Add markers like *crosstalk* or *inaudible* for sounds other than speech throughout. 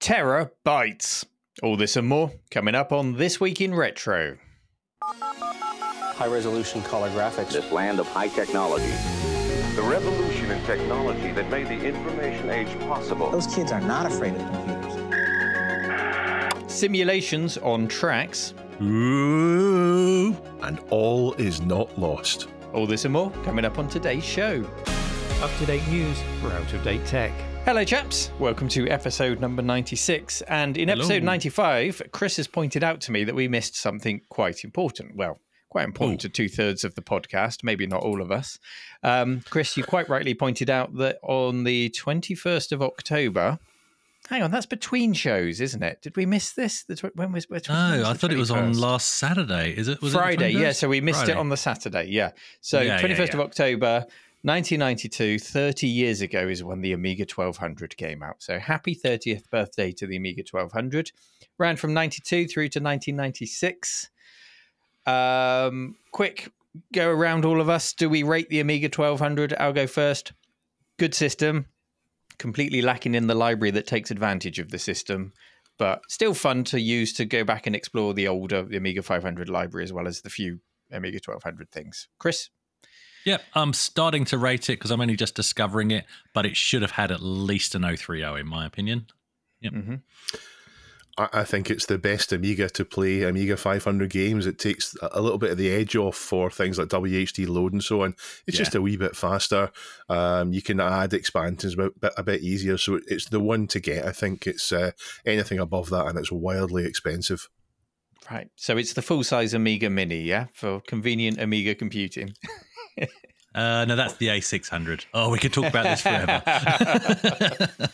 Terror bites. All this and more coming up on This Week in Retro. High resolution color graphics. This land of high technology. The revolution in technology that made the information age possible. Those kids are not afraid of computers. Simulations on tracks. Ooh, and all is not lost. All this and more coming up on today's show. Up to date news for out of date tech. Hello, chaps. Welcome to episode number 96. And in Hello. episode 95, Chris has pointed out to me that we missed something quite important. Well, quite important Oh. to two thirds of the podcast, maybe not all of us. Um, Chris, you quite rightly pointed out that on the 21st of October, hang on, that's between shows, isn't it? Did we miss this? The tw- when was, when No, I thought it was on last Saturday. Is it? Was it Friday, yeah. So we missed Friday. it on the Saturday, yeah. So Yeah, yeah, 21st of. October, 1992, 30 years ago is when the Amiga 1200 came out. So happy 30th birthday to the Amiga 1200. Ran from 92 through to 1996. Um, quick go around all of us. Do we rate the Amiga 1200? I'll go first. Good system. Completely lacking in the library that takes advantage of the system but still fun to use to go back and explore the older the Amiga 500 library as well as the few Amiga 1200 things. Chris, Yep, I'm starting to rate it because I'm only just discovering it, but it should have had at least an 030 in my opinion. mm-hmm. I, I think it's the best Amiga to play Amiga 500 games. It takes a- a little bit of the edge off for things like WHDLoad and so on. It's Yeah. just a wee bit faster. Um, you can add expansions a bit, a bit easier. So it's the one to get. I think it's uh, anything above that, and it's wildly expensive. right. So it's the full size Amiga Mini, yeah, for convenient Amiga computing. *laughs* *laughs* Uh, no, that's the A600. Oh, we could talk about this forever. *laughs*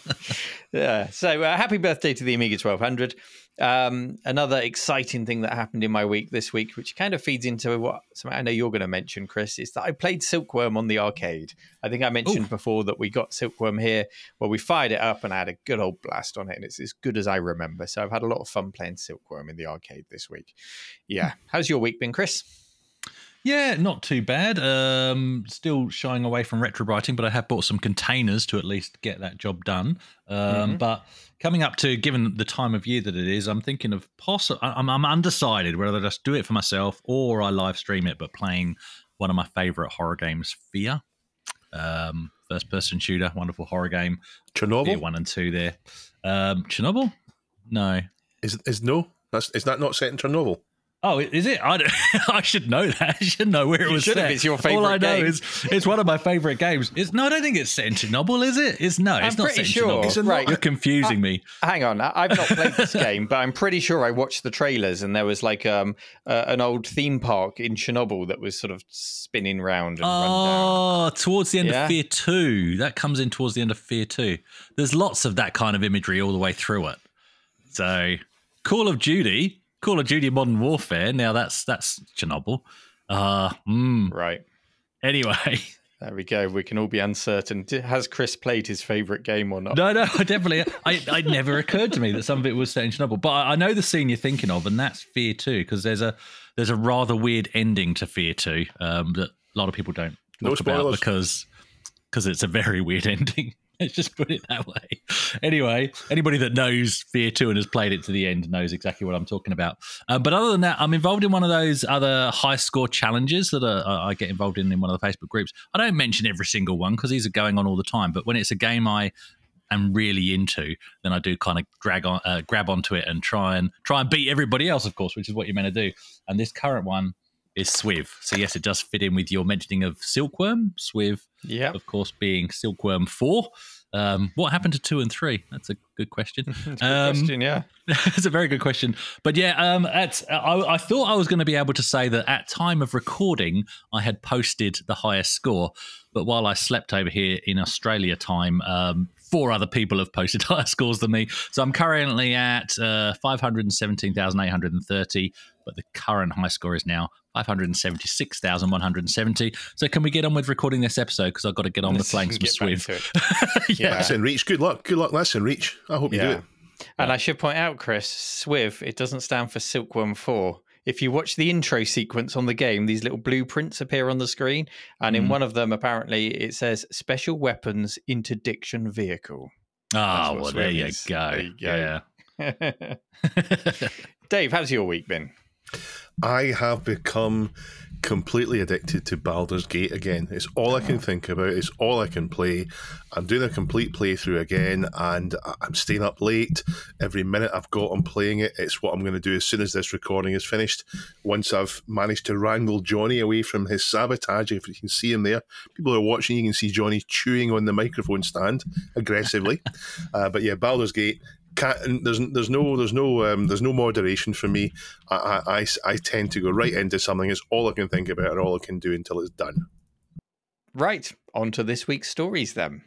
yeah. So uh, happy birthday to the Amiga 1200. Um, another exciting thing that happened in my week this week, which kind of feeds into what something I know you're going to mention, Chris, is that I played Silkworm on the arcade. I think I mentioned before that we got Silkworm here. Well, we fired it up and I had a good old blast on it, and it's as good as I remember. So I've had a lot of fun playing Silkworm in the arcade this week. Yeah. How's your week been, Chris? Yeah, not too bad. Um, still shying away from retro writing, but I have bought some containers to at least get that job done. Um, But coming up to, given the time of year that it is, I'm thinking of possible. I'm, I'm undecided whether I just do it for myself or I live stream it. But playing one of my favorite horror games, Fear, um, first person shooter, wonderful horror game. Fear Chernobyl one and two there. Um, Chernobyl? No. is is no. That's is that not set in Chernobyl? Oh, is it? I, *laughs* I should know that. I should know where it You was set. it's your favorite. All I know game. is it's one of my favorite games. It's no, I don't think it's set in Chernobyl, is it? It's no, it's I'm not pretty sure. Chernobyl. Is it not? You're confusing me. Hang on, I- I've not played this game, but I'm pretty sure I watched the trailers, and there was like um uh, an old theme park in Chernobyl that was sort of spinning round and run down. Oh, towards the end Yeah. of Fear Two, that comes in towards the end of Fear Two. There's lots of that kind of imagery all the way through it. So, Call of Duty, Call of Duty Modern Warfare. Now that's that's Chernobyl. Uh, mm. Right. Anyway, *laughs* There we go. We can all be uncertain. Has Chris played his favourite game or not? No, no, definitely. I, it never occurred to me that some of it was set in Chernobyl, but I, I know the scene you're thinking of, and that's Fear Two, because there's a there's a rather weird ending to Fear Two um, that a lot of people don't No talk about because because it's a very weird *laughs* ending. *laughs* Let's just put it that way. Anyway, anybody that knows Fear 2 and has played it to the end knows exactly what I'm talking about. Um, but other than that, I'm involved in one of those other high score challenges that uh, I get involved in in one of the Facebook groups. I don't mention every single one because these are going on all the time. But when it's a game I am really into, then I do kind of drag on, uh, grab onto it and try and try and beat everybody else, of course, which is what you're meant to do. And this current one is Swiv. So yes, it does fit in with your mentioning of Silkworm. Swiv Yeah. of course, being Silkworm 4. Um, what happened to 2 and 3? That's a good question. *laughs* Good Um, question, yeah. *laughs* it's a very good question. But yeah, um, at, I, I thought I was going to be able to say that at time of recording, I had posted the highest score. But while I slept over here in Australia time, um, four other people have posted *laughs* higher scores than me. So I'm currently at uh, 517,830. But the current high score is now 576,170. So can we get on with recording this episode? Because I've got to get on Let's the flanks with get back Swiv. to it. *laughs* yeah. That's in reach. Good luck. Good luck. That's in reach. I hope you do it. And I should point out, Chris, Swiv, it doesn't stand for Silkworm 4. If you watch the intro sequence on the game, these little blueprints appear on the screen. And in Mm. one of them, apparently, it says Special Weapons Interdiction Vehicle. Oh, well, there you, go. there you go. Yeah. *laughs* *laughs* Dave, how's your week been? I have become completely addicted to Baldur's Gate again. It's all I can think about. It's all I can play. I'm doing a complete playthrough again, and I'm staying up late. Every minute I've got, I'm playing it. It's what I'm going to do as soon as this recording is finished. Once I've managed to wrangle Johnny away from his sabotage, if you can see him there, people are watching, you can see Johnny chewing on the microphone stand aggressively. *laughs* uh, but yeah, Baldur's Gate. Can't, there's there's no there's no um, there's no moderation for me. I, I, I, tend to go right into something. It's all I can think about and all I can do until it's done. Right, on to this week's stories then.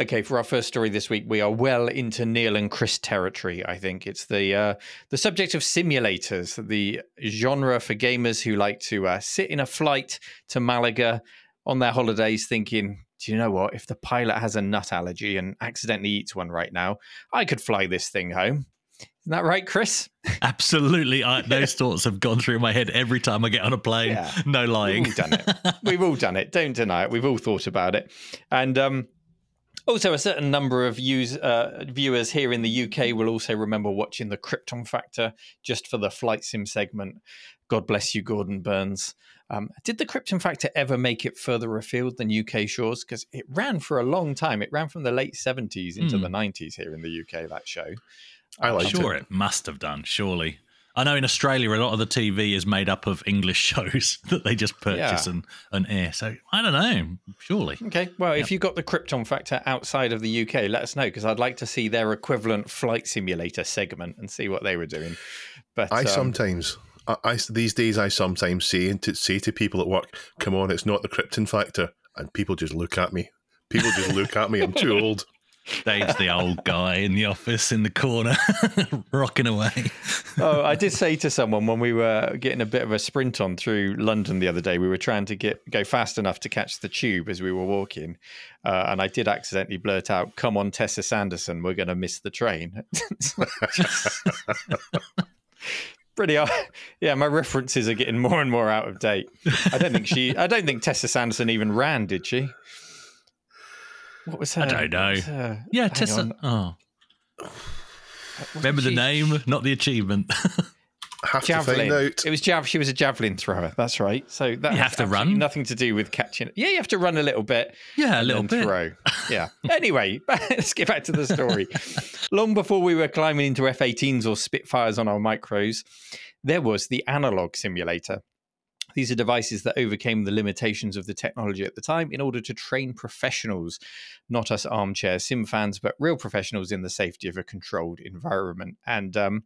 Okay, for our first story this week, we are well into Neil and Chris territory. I think it's the uh, the subject of simulators, the genre for gamers who like to uh, sit in a flight to Malaga on their holidays, thinking, "Do you know what? If the pilot has a nut allergy and accidentally eats one right now, I could fly this thing home." Isn't that right, Chris? Absolutely. I, *laughs* those thoughts have gone through my head every time I get on a plane. Yeah. No lying. We've all done it. We've all done it. Don't deny it. We've all thought about it. And um, also, a certain number of use, uh, viewers here in the UK will also remember watching the Krypton Factor just for the flight sim segment. God bless you, Gordon Burns. Um, did the Krypton Factor ever make it further afield than UK shores? Because it ran for a long time. It ran from the late 70s into Hmm. the 90s here in the UK, that show. I like sure, it. it must have done, surely. I know in Australia, a lot of the TV is made up of English *laughs* shows that they just purchase Yeah. and, and air. So I don't know, surely. Okay, well, if you got the Krypton Factor outside of the UK, let us know because I'd like to see their equivalent flight simulator segment and see what they were doing. But I um, sometimes, I, I these days, I sometimes say to say to people at work, "Come on, it's not the Krypton factor," and people just look at me. People just look at me. I'm too old. *laughs* Dave's the old guy in the office in the corner, *laughs* rocking away. oh, I did say to someone when we were getting a bit of a sprint on through London the other day, we were trying to get go fast enough to catch the tube as we were walking, uh, and I did accidentally blurt out, "Come on, Tessa Sanderson, we're going to miss the train." *laughs* Pretty, hard. *laughs* yeah. My references are getting more and more out of date. I don't think she. *laughs* I don't think Tessa Sanderson even ran, did she? What was her? I don't know. her- Yeah, Tessa. on. Oh, uh, Wasn't remember the she- name, not the achievement. *laughs* Have to javelin. find out. It was jav. She was a javelin thrower. That's right. So that You have to run. Nothing to do with catching. Yeah, you have to run a little bit. yeah, a little bit. Throw. *laughs* Yeah. anyway, *laughs* let's get back to the story. Long before we were climbing into F-18s or Spitfires on our micros, there was the analog simulator. These are devices that overcame the limitations of the technology at the time in order to train professionals, not us armchair sim fans, but real professionals in the safety of a controlled environment. And um,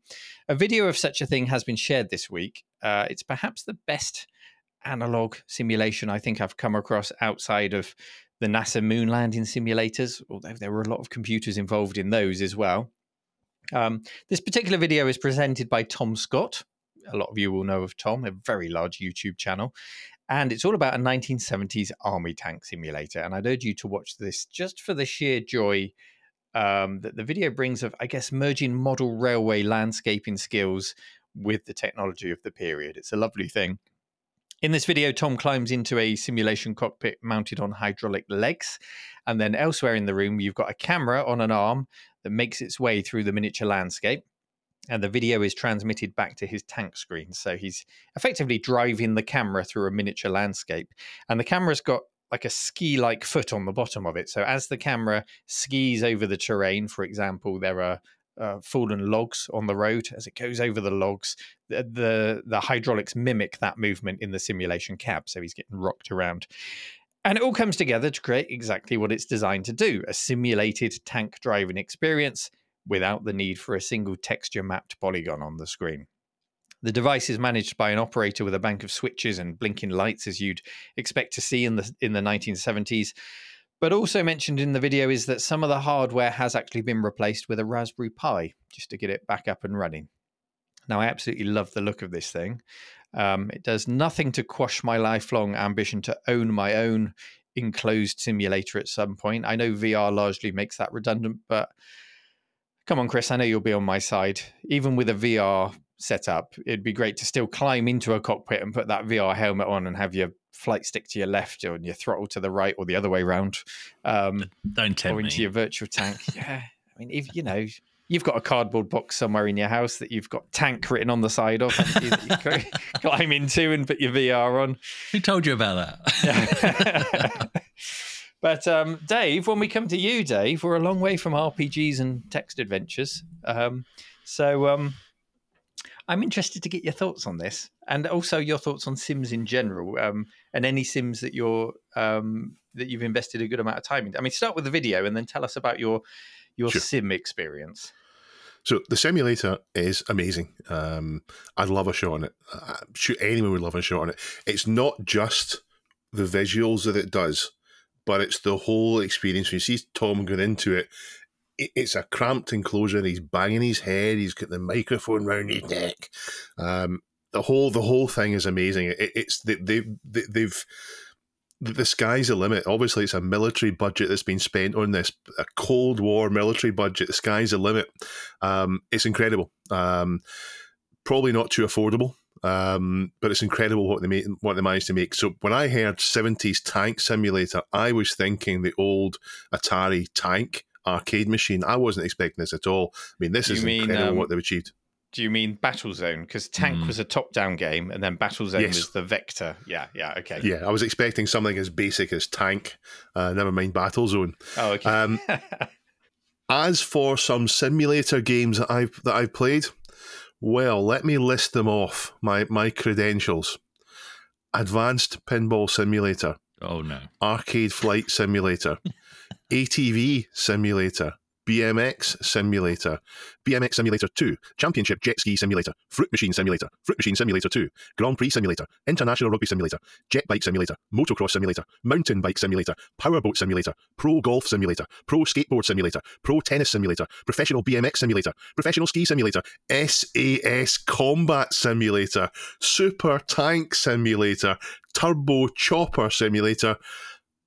a video of such a thing has been shared this week. Uh, it's perhaps the best analog simulation I think I've come across outside of the NASA moon landing simulators, although there were a lot of computers involved in those as well. Um, this particular video is presented by Tom Scott. A lot of you will know of Tom, a very large YouTube channel. And it's all about a 1970s army tank simulator. And I'd urge you to watch this just for the sheer joy um, that the video brings of, I guess, merging model railway landscaping skills with the technology of the period. It's a lovely thing. In this video, Tom climbs into a simulation cockpit mounted on hydraulic legs. And then elsewhere in the room, you've got a camera on an arm that makes its way through the miniature landscape. And the video is transmitted back to his tank screen. So he's effectively driving the camera through a miniature landscape. And the camera's got like a ski like foot on the bottom of it. So as the camera skis over the terrain, for example, there are uh, fallen logs on the road. As it goes over the logs, the, the the hydraulics mimic that movement in the simulation cab. So he's getting rocked around. And it all comes together to create exactly what it's designed to do a simulated tank driving experience without the need for a single texture mapped polygon on the screen. The device is managed by an operator with a bank of switches and blinking lights, as you'd expect to see in the in the 1970s. But also mentioned in the video is that some of the hardware has actually been replaced with a Raspberry Pi just to get it back up and running. Now, I absolutely love the look of this thing. Um, it does nothing to quash my lifelong ambition to own my own enclosed simulator at some point. I know VR largely makes that redundant, but come on, Chris, I know you'll be on my side. Even with a VR setup, it'd be great to still climb into a cockpit and put that VR helmet on and have your flight stick to your left or your throttle to the right or the other way round. Um, Don't tempt or into me. your virtual tank. *laughs* yeah. I mean, if you know, you've got a cardboard box somewhere in your house that you've got tank written on the side of, you, you *laughs* climb into and put your VR on. Who told you about that? *laughs* but um, Dave, when we come to you, Dave, we're a long way from RPGs and text adventures. Um, so um, I'm interested to get your thoughts on this, and also your thoughts on Sims in general, um, and any Sims that you're um, that you've invested a good amount of time in. I mean, start with the video, and then tell us about your your Sure. Sim experience. So the simulator is amazing. Um, I'd love a shot on it. Uh, shoot, anyone would love a shot on it. It's not just the visuals that it does, but it's the whole experience. When you see Tom going into it, it- it's a cramped enclosure. He's banging his head. He's got the microphone round his neck. Um, the whole the whole thing is amazing. It, it's they, they, they they've the the sky's the limit. Obviously, it's a military budget that's been spent on this, a Cold War military budget. The sky's the limit. Um, it's incredible. Um, probably not too affordable, um, but it's incredible what they made, what they managed to make. So when I heard seventies tank simulator, I was thinking the old Atari tank arcade machine. I wasn't expecting this at all. I mean, this You is mean, incredible um, what they've achieved. Do you mean Battlezone? Because Tank Mm. was a top-down game, and then Battlezone Yes. was the vector. Yeah, yeah, okay. Yeah, I was expecting something as basic as tank. Uh, never mind Battlezone. Oh, okay. Um, *laughs* As for some simulator games that I've that I've played, well, let me list them off. My my credentials: Advanced Pinball Simulator, Oh no. Arcade Flight Simulator, ATV Simulator, BMX Simulator, BMX Simulator 2, Championship Jet Ski Simulator, Fruit Machine Simulator, Fruit Machine Simulator 2, Grand Prix Simulator, International Rugby Simulator, Jet Bike Simulator, Motocross Simulator, Mountain Bike Simulator, Powerboat Simulator, Pro Golf Simulator, Pro Skateboard Simulator, Pro Tennis Simulator, Professional BMX Simulator, Professional Ski Simulator, SAS Combat Simulator, Super Tank Simulator, Turbo Chopper Simulator,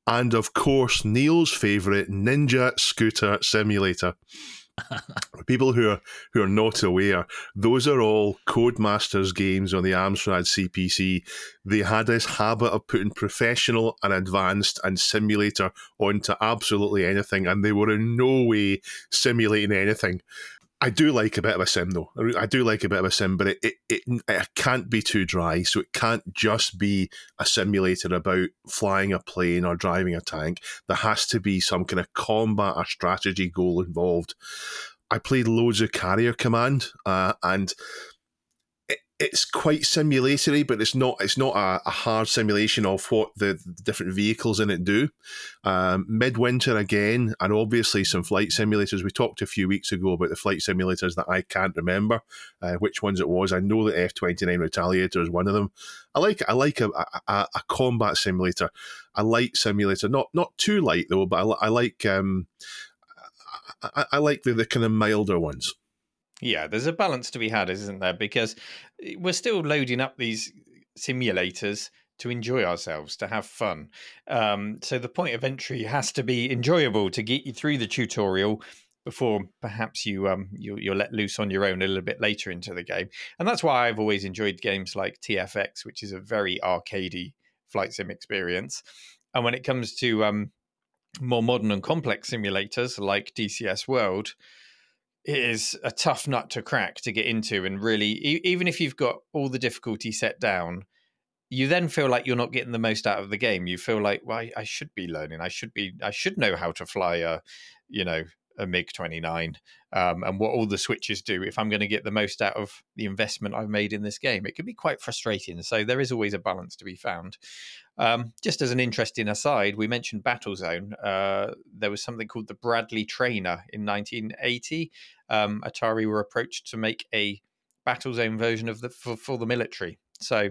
and of course Neil's favourite Ninja Scooter Simulator. *laughs* People who are who are not aware, those are all Codemasters games on the Amstrad CPC. They had this habit of putting professional and advanced and simulator onto absolutely anything, and they were in no way simulating anything. I do like a bit of a sim though. I do like a bit of a sim, but it, it, it, it can't be too dry. So it can't just be a simulator about flying a plane or driving a tank. There has to be some kind of combat or strategy goal involved. I played loads of Carrier Command, uh, and it's quite simulatory, but it's not. It's not a, a hard simulation of what the, the different vehicles in it do. Um, Midwinter again, and obviously some flight simulators. We talked a few weeks ago about the flight simulators that I can't remember uh, which ones it was. I know that F twenty nine Retaliator is one of them. I like I like a, a, a combat simulator, a light simulator, not not too light though, but I, I like um, I, I like the, the kind of milder ones. Yeah, there's a balance to be had, isn't there? Because eh, we're still loading up these simulators to enjoy ourselves, to have fun. Um, so the point of entry has to be enjoyable to get you through the tutorial before perhaps you um you you're let loose on your own a little bit later into the game. And that's why I've always enjoyed games like TFX, which is a very arcadey flight sim experience. And when it comes to um more modern and complex simulators like DCS World, it is a tough nut to crack to get into and really even if you've got all the difficulty set down you then feel like you're not getting the most out of the game. You feel like well I, I should be learning. I should be i should know how to fly a you know a mig 29 um, and what all the switches do if i'm going to get the most out of the investment i've made in this game. It can be quite frustrating so there is always a balance to be found um, just as an interesting aside, we mentioned Battlezone. Uh, there was something called the Bradley Trainer in 1980. Um, Atari were approached to make a Battlezone version of the for, for the military. So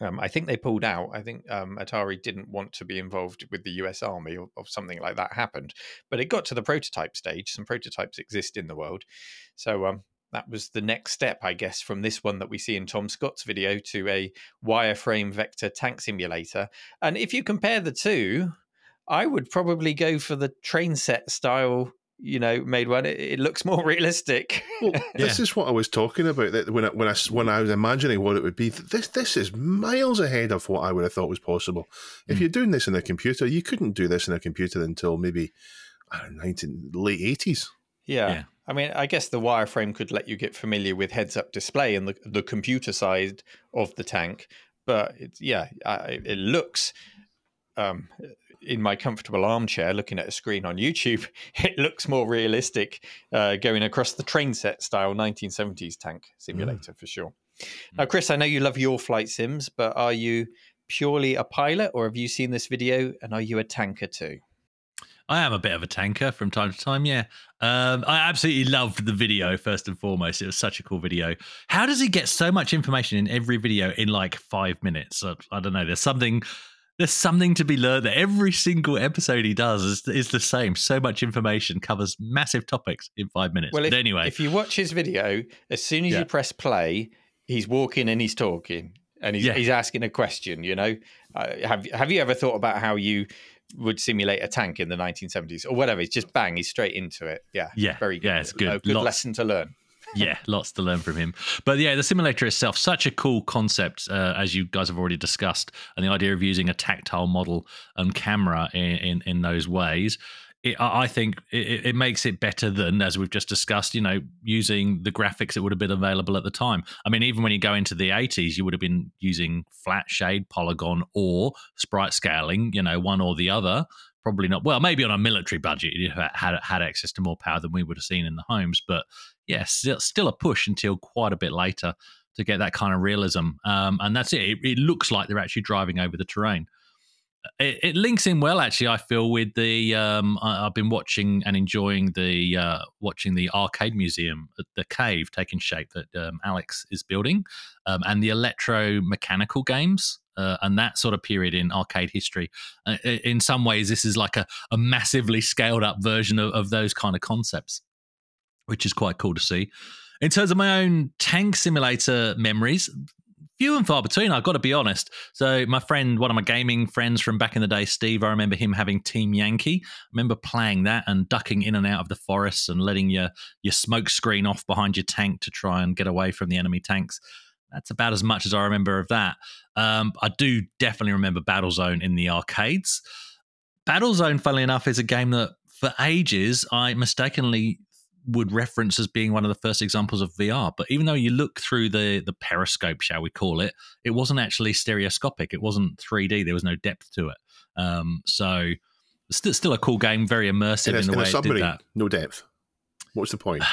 um, I think they pulled out. I think um, Atari didn't want to be involved with the US Army or, or something like that happened. But it got to the prototype stage. Some prototypes exist in the world. So um, that was the next step, I guess, from this one that we see in Tom Scott's video to a wireframe vector tank simulator. And if you compare the two, I would probably go for the train set style you know, made one. It, it looks more *laughs* realistic. Well, *laughs* this is what I was talking about. That when I, when I when I was imagining what it would be, this this is miles ahead of what I would have thought was possible. If Mm. you're doing this in a computer, you couldn't do this in a computer until maybe I don't know, 19, late eighties. Yeah. Yeah. I mean, I guess the wireframe could let you get familiar with heads-up display and the the computer side of the tank, but it's, yeah, I, it looks. Um, in my comfortable armchair, looking at a screen on YouTube, *laughs* it looks more realistic, uh, going across the train set style 1970s tank simulator for sure. Now, Chris, I know you love your flight sims, but are you purely a pilot, or have you seen this video and are you a tanker too? I am a bit of a tanker from time to time. Yeah, um, I absolutely loved the video first and foremost. It was such a cool video. How does he get so much information in every video in like five minutes? I, I don't know. There's something. There's something to be learned. That every single episode he does is, is the same. So much information covers massive topics in five minutes. Well, but if, anyway, if you watch his video, as soon as Yeah. you press play, he's walking and he's talking and he's, Yeah. he's asking a question. You know, uh, have have you ever thought about how you would simulate a tank in the 1970s or whatever? It's just bang, he's straight into it. Yeah, Yeah, very good. yeah, it's good. A good Lots- lesson to learn. *laughs* yeah, lots to learn from him. But yeah, the simulator itself, such a cool concept, uh, as you guys have already discussed, and the idea of using a tactile model and camera in in, in those ways. It, I think it, it makes it better than, as we've just discussed, you know, using the graphics that would have been available at the time. I mean, even when you go into the 80s, you would have been using flat shade, polygon, or sprite scaling, you know, one or the other. Probably not. Well, maybe on a military budget, you had had access to more power than we would have seen in the homes. But yeah, still, still a push until quite a bit later to get that kind of realism. Um, and that's it. it. It looks like they're actually driving over the terrain. It, it links in well, actually. I feel with the um, I, I've been watching and enjoying the uh, watching the arcade museum at the cave taking shape that um, Alex is building, um, and the electromechanical games. Uh, and that sort of period in arcade history. Uh, in some ways, this is like a, a massively scaled up version of, of those kind of concepts which is quite cool to see. In terms of my own tank simulator memories, few and far between, I've got to be honest. So, my friend, one of my gaming friends from back in the day, Steve, I remember him having Team Yankee. I remember playing that and ducking in and out of the forests and letting your, your smoke screen off behind your tank to try and get away from the enemy tanks. That's about as much as I remember of that. Um, I do definitely remember Battlezone in the arcades. Battlezone, funnily enough, is a game that for ages I mistakenly would reference as being one of the first examples of VR. But even though you look through the the periscope, shall we call it, it wasn't actually stereoscopic. It wasn't 3D. There was no depth to it. Um, so still, still a cool game, very immersive In a, in the in way a it did that. no depth. What's the point? *sighs*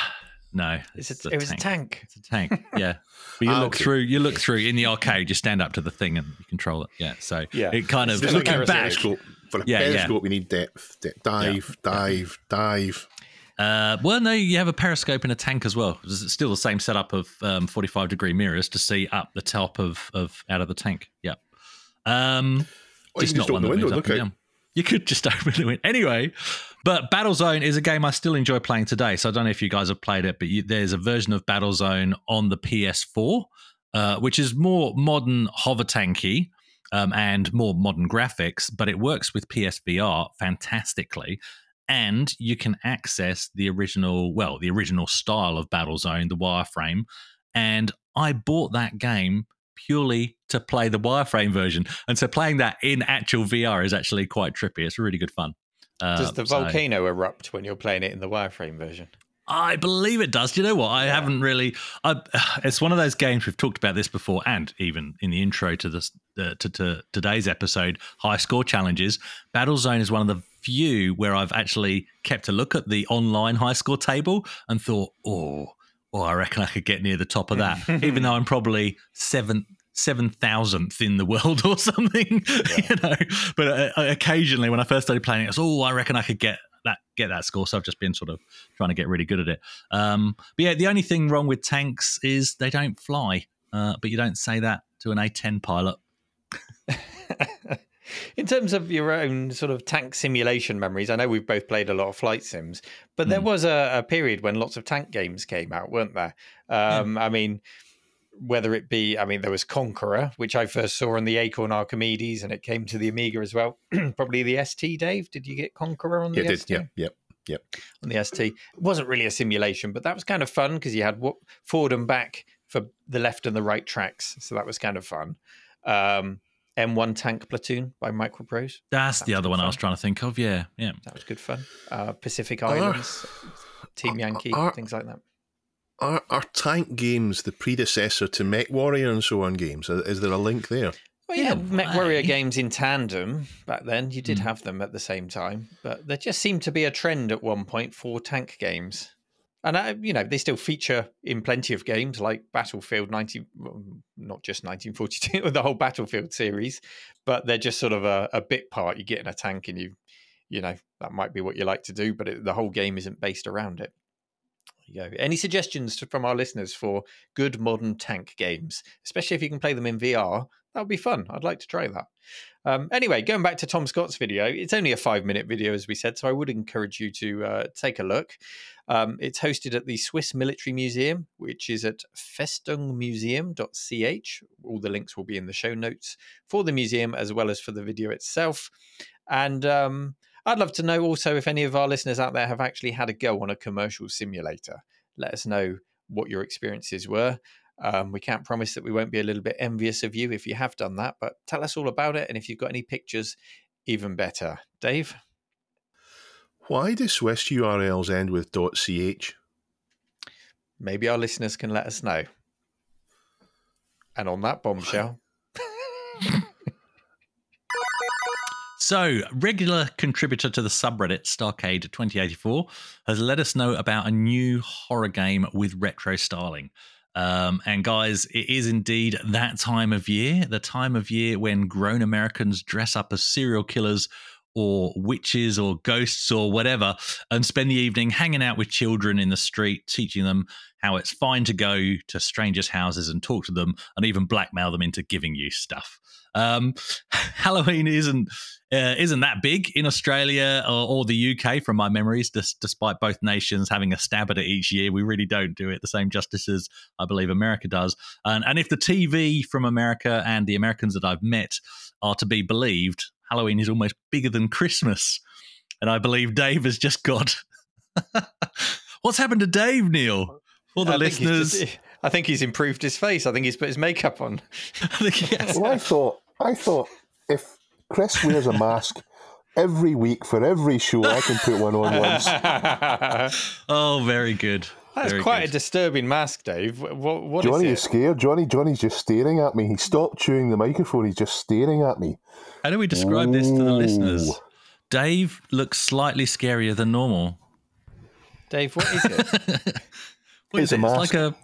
No, It's it's a, it was a tank. It's a tank. Yeah, *laughs* but you Ah, look okay. through. You look through in the arcade. You stand up to the thing and you control it. Yeah. So Yeah. it kind of It's just like looking a back. periscope. For a Yeah, yeah. periscope, we need depth. De- dive, dive, dive. Uh, well, no, you have a periscope in a tank as well. It's still the same setup of um, 45 degree mirrors to see up the top of, of out of the tank. Yeah. Um, you can just open the that window. moves up Look and down. *laughs* You could just *laughs* open the window. Anyway, but Battlezone is a game I still enjoy playing today. So I don't know if you guys have played it, but you, there's a version of Battlezone on the PS4, uh, which is more modern hover tanky um, and more modern graphics, but it works with PSVR fantastically. And you can access the original, well, the original style of Battlezone, the wireframe. And I bought that game purely to play the wireframe version. And so playing that in actual VR is actually quite trippy. It's really good fun. Uh, Does the so- volcano erupt when you're playing it in the wireframe version? I believe it does. Do you know what? I haven't really. I, *sighs* it's one of those games we've talked about this before, and even in the intro to this uh, to, to today's episode, high score challenges. Battlezone is one of the few where I've actually kept a look at the online high score table and thought, oh, oh, I reckon I could get near the top of that, *laughs* even though I'm probably seventh. Seven thousandth in the world *laughs* or something, *laughs* you know. But uh, occasionally, when I first started playing it, I was, oh, I reckon I could get that get that score. So I've just been sort of trying to get really good at it. Um, but yeah, the only thing wrong with tanks is they don't fly. Uh, but you don't say that to an A10 pilot. In terms of your own sort of tank simulation memories, I know we've both played a lot of flight sims, but there Mm. was a, a period when lots of tank games came out, weren't there? Um, I mean, whether it be, I mean, there was Conqueror, which I first saw on the Acorn Archimedes, and it came to the Amiga as well. *clears throat* Probably the ST, Dave. Did you get Conqueror on the Yeah, ST? yeah, yeah. Yep. On the ST, it wasn't really a simulation, but that was kind of fun because you had wa- forward and back for the left and the right tracks, so that was kind of fun. Um, M1 Tank Platoon by Microprose. That's the other good one I was trying to think of. Yeah, yeah. That was good fun. Uh, Pacific Are- Islands, Team Yankee, are- things like that. Are, are tank games the predecessor to Mech Warrior and so on games? Is is there a link there? Well, you In a had Mech Warrior games in tandem back then. You did Mm. have them at the same time, but there just seemed to be a trend at one point for tank games. And I, you know, they still feature in plenty of games like Battlefield 19, not just 1942, *laughs* the whole Battlefield series, but they're just sort of a, a bit part. You get in a tank and you, you know, that might be what you like to do, but it, the whole game isn't based around it. Go. Any suggestions from our listeners for good modern tank games, especially if you can play them in VR? That would be fun. I'd like to try that. Um, anyway, going back to Tom Scott's video, it's only a five minute video, as we said, so I would encourage you to uh, take a look. Um, it's hosted at the Swiss Military Museum, which is at festungmuseum.ch. All the links will be in the show notes for the museum as well as for the video itself. And um, I'd love to know also if any of our listeners out there have actually had a go on a commercial simulator. Let us know what your experiences were. Um, we can't promise that we won't be a little bit envious of you if you have done that, but tell us all about it. And if you've got any pictures, even better. Dave? Why do Swiss URLs end with .ch? Maybe our listeners can let us know. And on that bombshell, *laughs* So, regular contributor to the subreddit Starcade 2084 has let us know about a new horror game with retro styling. Um, and guys, it is indeed that time of year, the time of year when grown Americans dress up as serial killers or witches or ghosts or whatever and spend the evening hanging out with children in the street, teaching them how it's fine to go to strangers' houses and talk to them and even blackmail them into giving you stuff. Um, *laughs* Halloween isn't uh, isn't that big in Australia or, or the UK from my memories. Des- despite both nations having a stab at it each year, we really don't do it the same justice as I believe America does. And, and if the TV from America and the Americans that I've met are to be believed, Halloween is almost bigger than Christmas. And I believe Dave has just got. *laughs* What's happened to Dave, Neil? For the I think he's listeners, just- I think he's improved his face. I think he's put his makeup on. *laughs* I think he has- Well, I thought, I thought if Chris wears a mask every week for every show, I can put one on once. *laughs* Oh, very good. Very quite good. a disturbing mask, Dave. What, what is Johnny it? is scared. Johnny, Johnny's just staring at me. He stopped chewing the microphone. He's just staring at me. How do we describe this to the listeners? Dave looks slightly scarier than normal. Dave, what is it? *laughs* What It's is a it? It's mask. like a.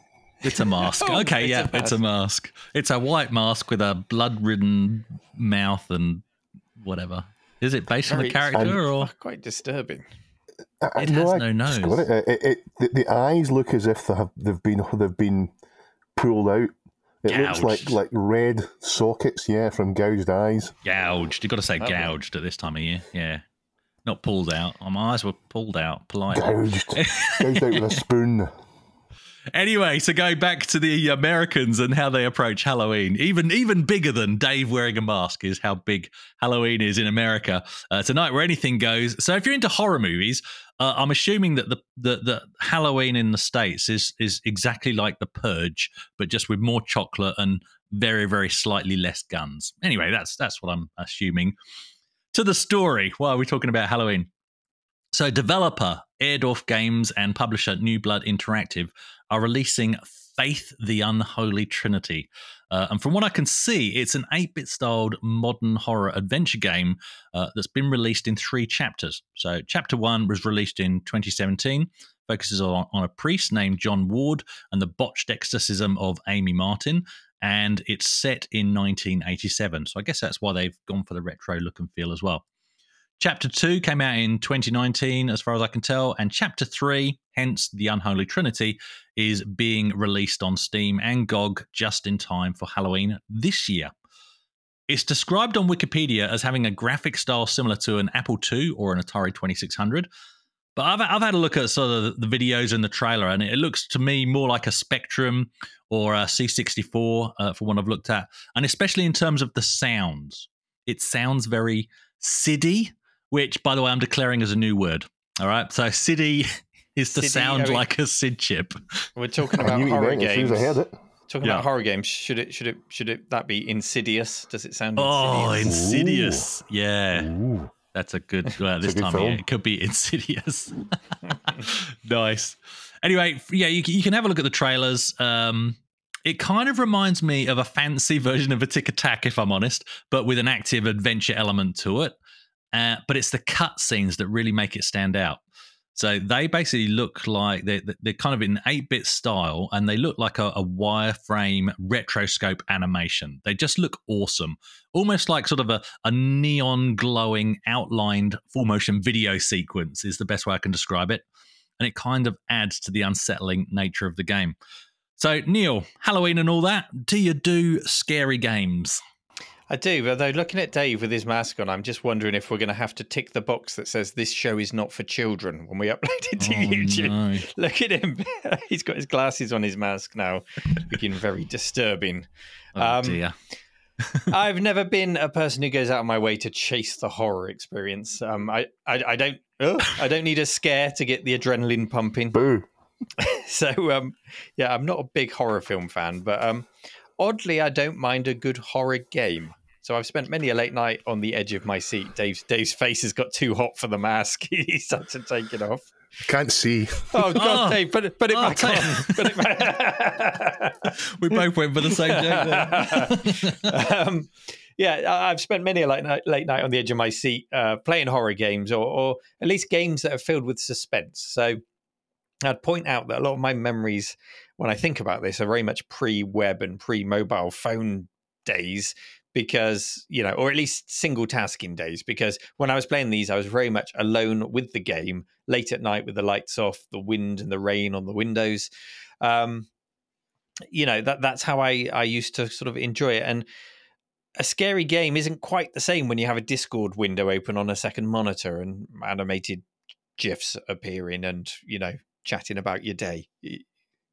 It's a mask. *laughs* Oh, okay, it's yeah, a it's a mask. It's a white mask with a blood-ridden mouth and whatever. Is it based on Very- the character And- or? quite disturbing. I- I It know has I no just nose. got It. Uh, it, it, the, the eyes look as if they have they've been they've been pulled out. It looks like like red sockets, yeah, from gouged eyes. Gouged. You've got to say Lovely. gouged at this time of year. Yeah. Not pulled out. My eyes were pulled out. Polite. Gouged, *laughs* gouged out with a spoon. Anyway, so go back to the Americans and how they approach Halloween. Even even bigger than Dave wearing a mask is how big Halloween is in America. Uh, it's a night where anything goes. So if you're into horror movies, uh, I'm assuming that the, the the Halloween in the states is is exactly like the Purge, but just with more chocolate and very very slightly less guns. Anyway, that's that's what I'm assuming. To the story. Why are we talking about Halloween? So, developer Airdorf Games and publisher New Blood Interactive are releasing Faith the Unholy Trinity. Uh, and from what I can see, it's an 8 bit styled modern horror adventure game uh, that's been released in three chapters. So, chapter one was released in 2017, focuses on, on a priest named John Ward and the botched exorcism of Amy Martin. And it's set in 1987. So, I guess that's why they've gone for the retro look and feel as well. Chapter 2 came out in 2019, as far as I can tell, and Chapter 3, hence the Unholy Trinity, is being released on Steam and GOG just in time for Halloween this year. It's described on Wikipedia as having a graphic style similar to an Apple II or an Atari 2600. But I've, I've had a look at sort of the videos and the trailer, and it looks to me more like a Spectrum or a C64 uh, for what I've looked at, and especially in terms of the sounds. It sounds very siddy, which, by the way, I'm declaring as a new word. All right. So City *laughs* is to City, sound I mean- like a Sid chip. We're talking about horror meant it as soon games. I heard it. Talking Yeah. about horror games. Should it? Should it? Should it? That be Insidious? Does it sound? Oh, Insidious? Insidious. Yeah. Ooh. That's a good. *laughs* Well, It's a this good time of year, it could be Insidious. *laughs* nice. Anyway, yeah, you, can- you can have a look at the trailers. Um, it kind of reminds me of a fancy version of Atic Atac, if I'm honest, but with an active adventure element to it. Uh, but it's the cut scenes that really make it stand out. So they basically look like they're, they're kind of in 8 bit style and they look like a, a wireframe rotoscope animation. They just look awesome. Almost like sort of a, a neon glowing outlined full motion video sequence, is the best way I can describe it. And it kind of adds to the unsettling nature of the game. So, Neil, Halloween and all that, do you do scary games? I do, but though looking at Dave with his mask on, I'm just wondering if we're going to have to tick the box that says this show is not for children when we *laughs* upload it to Oh, YouTube. no. Look at him; *laughs* he's got his glasses on his mask now, looking very disturbing. *laughs* Oh, Um, dear. I've never been a person who goes out of my way to chase the horror experience. Um, I, I, I don't, ugh, I don't need a scare to get the adrenaline pumping. Boo. So, um, yeah, I'm not a big horror film fan, but um, oddly, I don't mind a good horror game. So I've spent many a late night on the edge of my seat. Dave's Dave's face has got too hot for the mask. *laughs* He's had to take it off. Can't see. Oh God, Oh. Dave, put it put it Oh, back take- on. *laughs* Put it back. *laughs* We both went for the same joke um, yeah, I- I've spent many a late night, late night on the edge of my seat uh, playing horror games, or, or at least games that are filled with suspense. So I'd point out that a lot of my memories, when I think about this, are very much pre-web and pre-mobile phone days. Because you know, or at least single tasking days. Because when I was playing these, I was very much alone with the game, late at night with the lights off, the wind and the rain on the windows. Um, you know that that's how I I used to sort of enjoy it. And a scary game isn't quite the same when you have a Discord window open on a second monitor and animated gifs appearing and you know chatting about your day.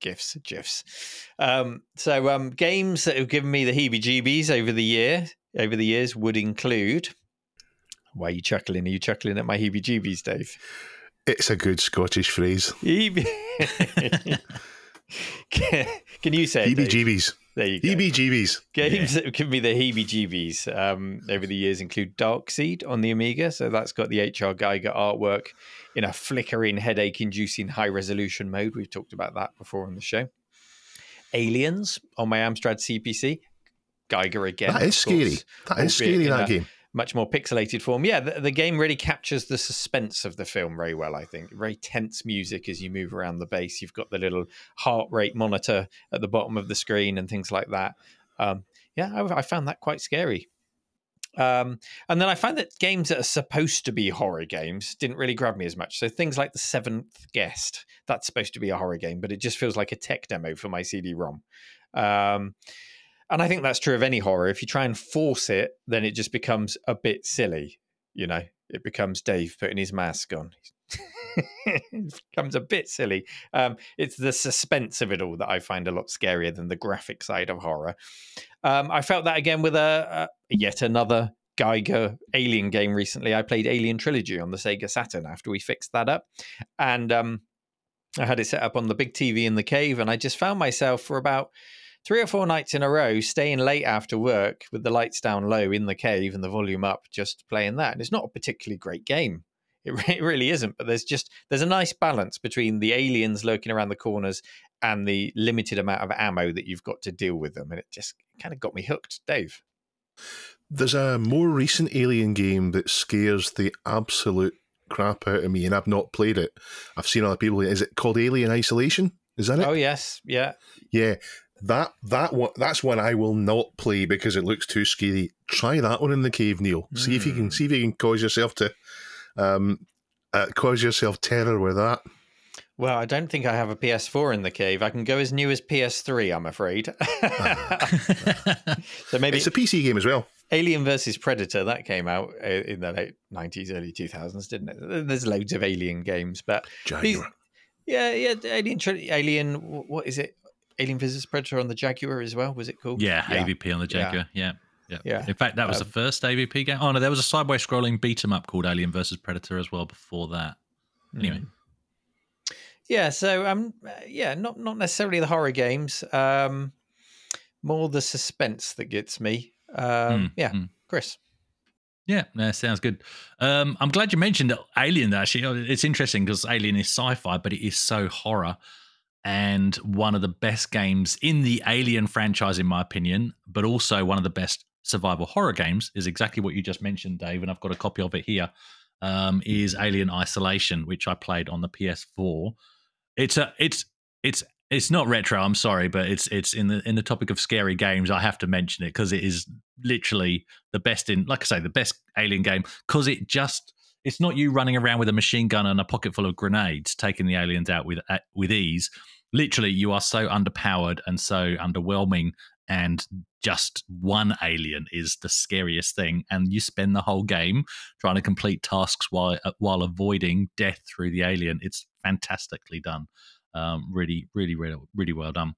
Gifs, gifs. Um, so um, games that have given me the heebie-jeebies over the year, over the years, would include. Why are you chuckling? Are you chuckling at my heebie-jeebies, Dave? It's a good Scottish phrase. Heebie. can, *laughs* can you say it, Heebie Dave? jeebies. There you go. Heebie jeebies. Games that give me the heebie-jeebies um, over the years include Darkseed on the Amiga, so that's got the HR Giger artwork in a flickering, headache-inducing high-resolution mode. We've talked about that before on the show. Aliens on my Amstrad CPC, Geiger again. that is scary. That is scary, in that a game. Much more pixelated form. Yeah, the, the game really captures the suspense of the film very well. I think very tense music as you move around the base. You've got the little heart rate monitor at the bottom of the screen and things like that. Um, yeah, I, I found that quite scary. Um, and then I find that games that are supposed to be horror games didn't really grab me as much. So things like The Seventh Guest, that's supposed to be a horror game, but it just feels like a tech demo for my CD-ROM. Um, and I think that's true of any horror. If you try and force it, then it just becomes a bit silly. You know, it becomes Dave putting his mask on. *laughs* it becomes a bit silly. Um, it's the suspense of it all that I find a lot scarier than the graphic side of horror. Um, I felt that again with a, a yet another Giger Alien game recently. I played Alien Trilogy on the Sega Saturn after we fixed that up, and um, I had it set up on the big TV in the cave, and I just found myself for about three or four nights in a row staying late after work with the lights down low in the cave and the volume up, just playing that. And it's not a particularly great game. It, it really isn't, but there's just there's a nice balance between the aliens lurking around the corners and the limited amount of ammo that you've got to deal with them, and it just kind of got me hooked, Dave. There's a more recent Alien game that scares the absolute crap out of me, and I've not played it. I've seen other people. Is it called Alien Isolation? Is that it? Oh yes, yeah. Yeah, that that one. That's one I will not play because it looks too scary. Try that one in the cave, Neil. See if you Hmm. can see if you can cause yourself to, um, uh, cause yourself terror with that. Well, I don't think I have a PS4 in the cave. I can go as new as PS3, I'm afraid. *laughs* so maybe It's a PC game as well. Alien versus Predator that came out uh, in the late 90s, early 2000s, didn't it? There's loads of Alien games, but these- yeah, yeah, Alien, Alien, what is it? Alien vs Predator on the Jaguar as well. Was it called? Yeah, AVP on the Jaguar. Yeah. yeah. Yeah. In fact, that was Um, the first AVP game. Oh no, there was a sideways scrolling beat 'em up called Alien vs Predator as well before that. Anyway, Yeah, so um, uh, yeah, not not necessarily the horror games, um, more the suspense that gets me. Um, Mm, yeah, mm. Chris. Yeah, that sounds good. Um, I'm glad you mentioned Alien. Actually, Oh, it's interesting because Alien is sci-fi, but it is so horror, and one of the best games in the Alien franchise, in my opinion. But also one of the best survival horror games is exactly what you just mentioned, Dave. And I've got a copy of it here. Um, is Alien Isolation, which I played on the PS4. It's a it's it's it's not retro. I'm sorry, but it's it's in the in the topic of scary games. I have to mention it because it is literally the best in, like I say, the best Alien game because it just it's not you running around with a machine gun and a pocket full of grenades taking the aliens out with at, with ease. Literally, you are so underpowered and so underwhelming, and just one alien is the scariest thing. And you spend the whole game trying to complete tasks while uh, while avoiding death through the alien. It's fantastically done. Um, really, really, really, really well done.